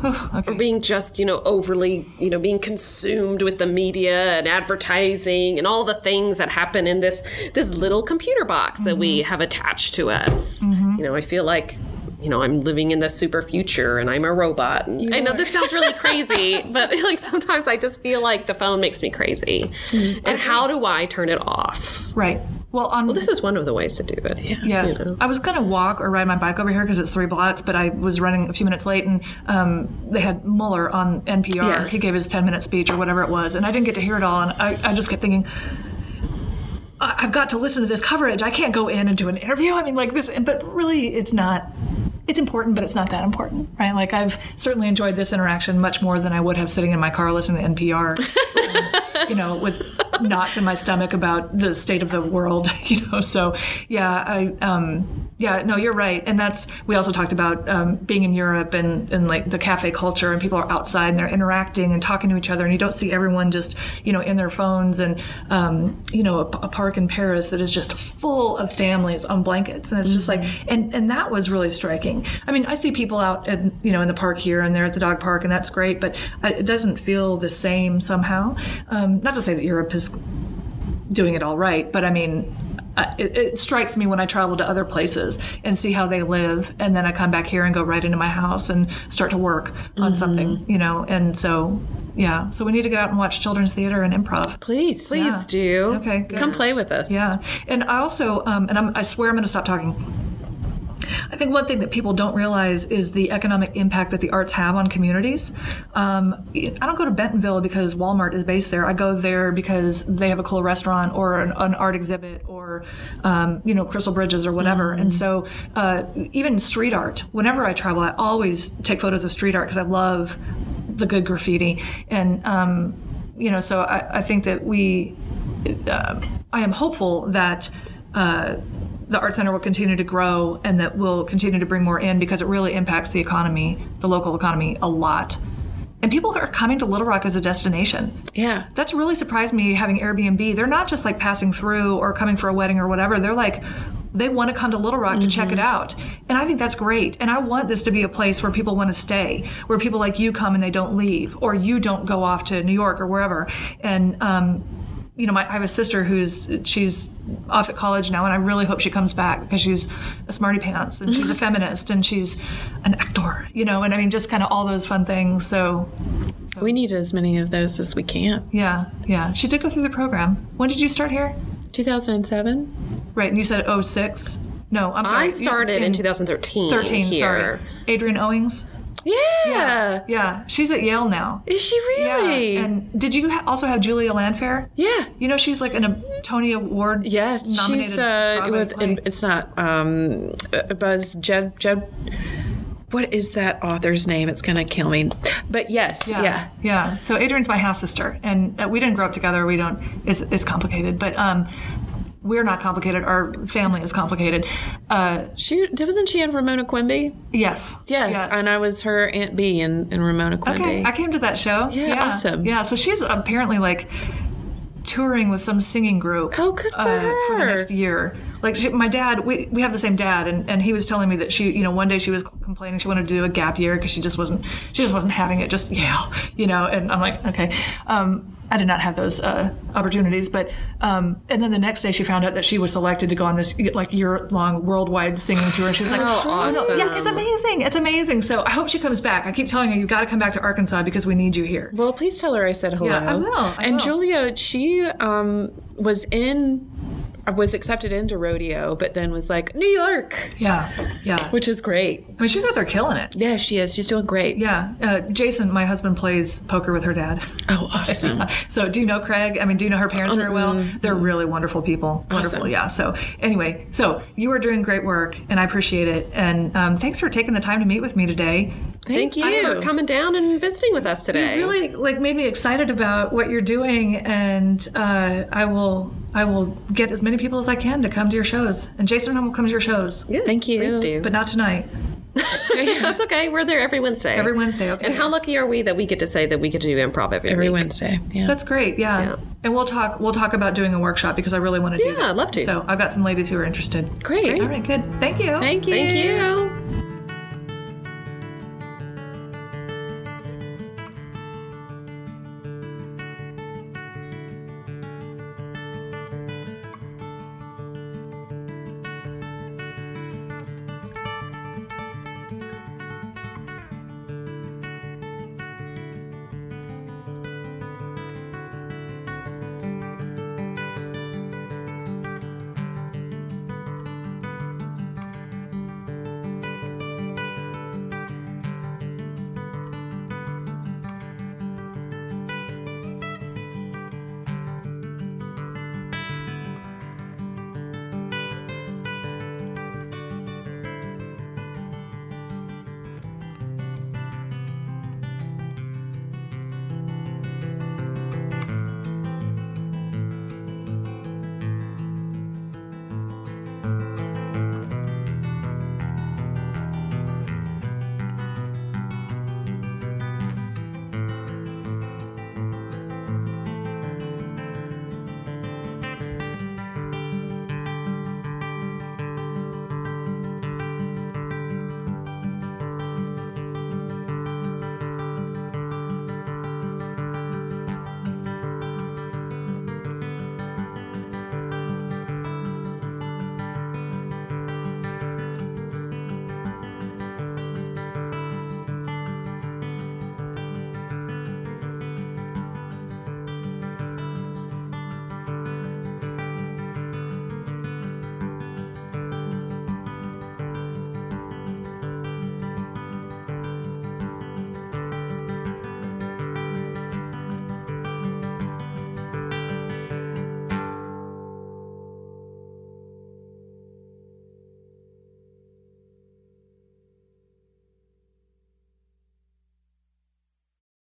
Whew, okay. Being just you know overly you know being consumed with the media and advertising and all the things that happen in this this little computer box that mm-hmm. we have attached to us. You know i feel like you know i'm living in the super future and i'm a robot and i know this sounds really crazy but like sometimes i just feel like the phone makes me crazy and how do i turn it off right well on this is one of the ways to do it Yeah. Yes, you know. I was gonna walk or ride my bike over here because it's three blocks, but I was running a few minutes late, and um, they had Mueller on NPR. Yes. He gave his ten minute speech or whatever it was, and I didn't get to hear it all, and I, I just kept thinking. I've got to listen to this coverage. I can't go in and do an interview. I mean, like this, but really, it's not. It's important, but it's not that important, right? Like I've certainly enjoyed this interaction much more than I would have sitting in my car listening to NPR. um, you know, with knots in my stomach about the state of the world. You know, so yeah, I um, yeah, no, you're right, and that's we also talked about um, being in Europe and and like the cafe culture, and people are outside and they're interacting and talking to each other, and you don't see everyone just you know in their phones, and um, you know, a, a park in Paris that is just full of families on blankets, and it's just like, and and that was really striking. I mean, I see people out in you know in the park here and there at the dog park, and that's great, but it doesn't feel the same somehow. Um, not to say that Europe is doing it all right, but I mean, uh, it, it strikes me when I travel to other places and see how they live, and then I come back here and go right into my house and start to work on something, you know. And so, yeah, so we need to get out and watch children's theater and improv. Please. Please do. Okay, good. Come play with us. Yeah, and I also, um, and I'm, I swear I'm going to stop talking. I think one thing that people don't realize is the economic impact that the arts have on communities. Um, I don't go to Bentonville because Walmart is based there. I go there because they have a cool restaurant or an, an art exhibit or, um, you know, Crystal Bridges or whatever. And so, uh, even street art, whenever I travel, I always take photos of street art because I love the good graffiti. And, um, you know, so I, I think that we, uh, I am hopeful that uh, the Art Center will continue to grow and that we'll continue to bring more in because it really impacts the economy, the local economy, a lot. And people are coming to Little Rock as a destination. Yeah. That's really surprised me having Airbnb. They're not just like passing through or coming for a wedding or whatever. They're like, they want to come to Little Rock to check it out. And I think that's great. And I want this to be a place where people want to stay, where people like you come and they don't leave, or you don't go off to New York or wherever. And, um, you know, my, I have a sister who's she's off at college now, and I really hope she comes back because she's a smarty pants and she's a feminist and she's an actor, you know, and I mean, just kind of all those fun things. So, We need as many of those as we can. yeah, yeah. She did go through the program. When did you start here? 2007? Right, and you said 06? No, I'm sorry. I you- started in 2013. 13, here. sorry. Adrian Owings? Yeah. Yeah, she's at Yale now. Is she really? Yeah. And did you ha- also have Julia Landfair? Yeah. You know, she's like an, a Tony Award Yes, nominated she's uh, with. play. It's not um, uh, Buzz Jed Jed. What is that author's name? It's gonna kill me. But yes, yeah. yeah. Yeah. So Adrian's my half sister, and uh, we didn't grow up together. We don't. It's, it's complicated, but um, we're not complicated. Our family is complicated. Uh, She wasn't she in Ramona Quimby? yes. Yeah, Yes. and I was her Aunt B in, in Ramona Quimby. Okay, I came to that show. Yeah, awesome. Yeah, so she's apparently like touring with some singing group. Oh, good for for the next year. Like she, my dad, we, we have the same dad, and, and he was telling me that she, you know, one day she was complaining she wanted to do a gap year because she just wasn't she just wasn't having it. Just Yale, you know. And I'm like, okay. Um, I did not have those uh, opportunities, but um, and then the next day she found out that she was selected to go on this like year long worldwide singing tour, and she was like, Oh, no, yeah, it's amazing, it's amazing. So I hope she comes back. I keep telling her "You've got to come back to Arkansas because we need you here. Well, please tell her I said hello. Yeah, I will, I and will. Julia, she um, was in, was accepted into rodeo, but then was like New York, Yeah, yeah. which is great. I mean, she's out there killing it. Yeah, she is. She's doing great. Yeah, uh, Jason, my husband plays poker with her dad. Oh, awesome. So, do you know Craig? I mean, do you know her parents very well? They're really wonderful people. Wonderful, Awesome. yeah. So, anyway, so you are doing great work, and I appreciate it. And um, thanks for taking the time to meet with me today. Thank you for coming down and visiting with us today. You really like made me excited about what you're doing, and uh, I will I will get as many people as I can to come to your shows. And Jason and I will come to your shows, Good. Thank you. Please do. but not tonight. That's okay. We're there every Wednesday. Every Wednesday, okay? And how lucky are we that we get to say that we get to do improv every, Every week? Wednesday. Yeah. That's great. Yeah. Yeah. And we'll talk we'll talk about doing a workshop because I really want to do Yeah, that. I'd love to. So I've got some ladies who are interested. great. All right, good. Thank you. Thank you. Thank you.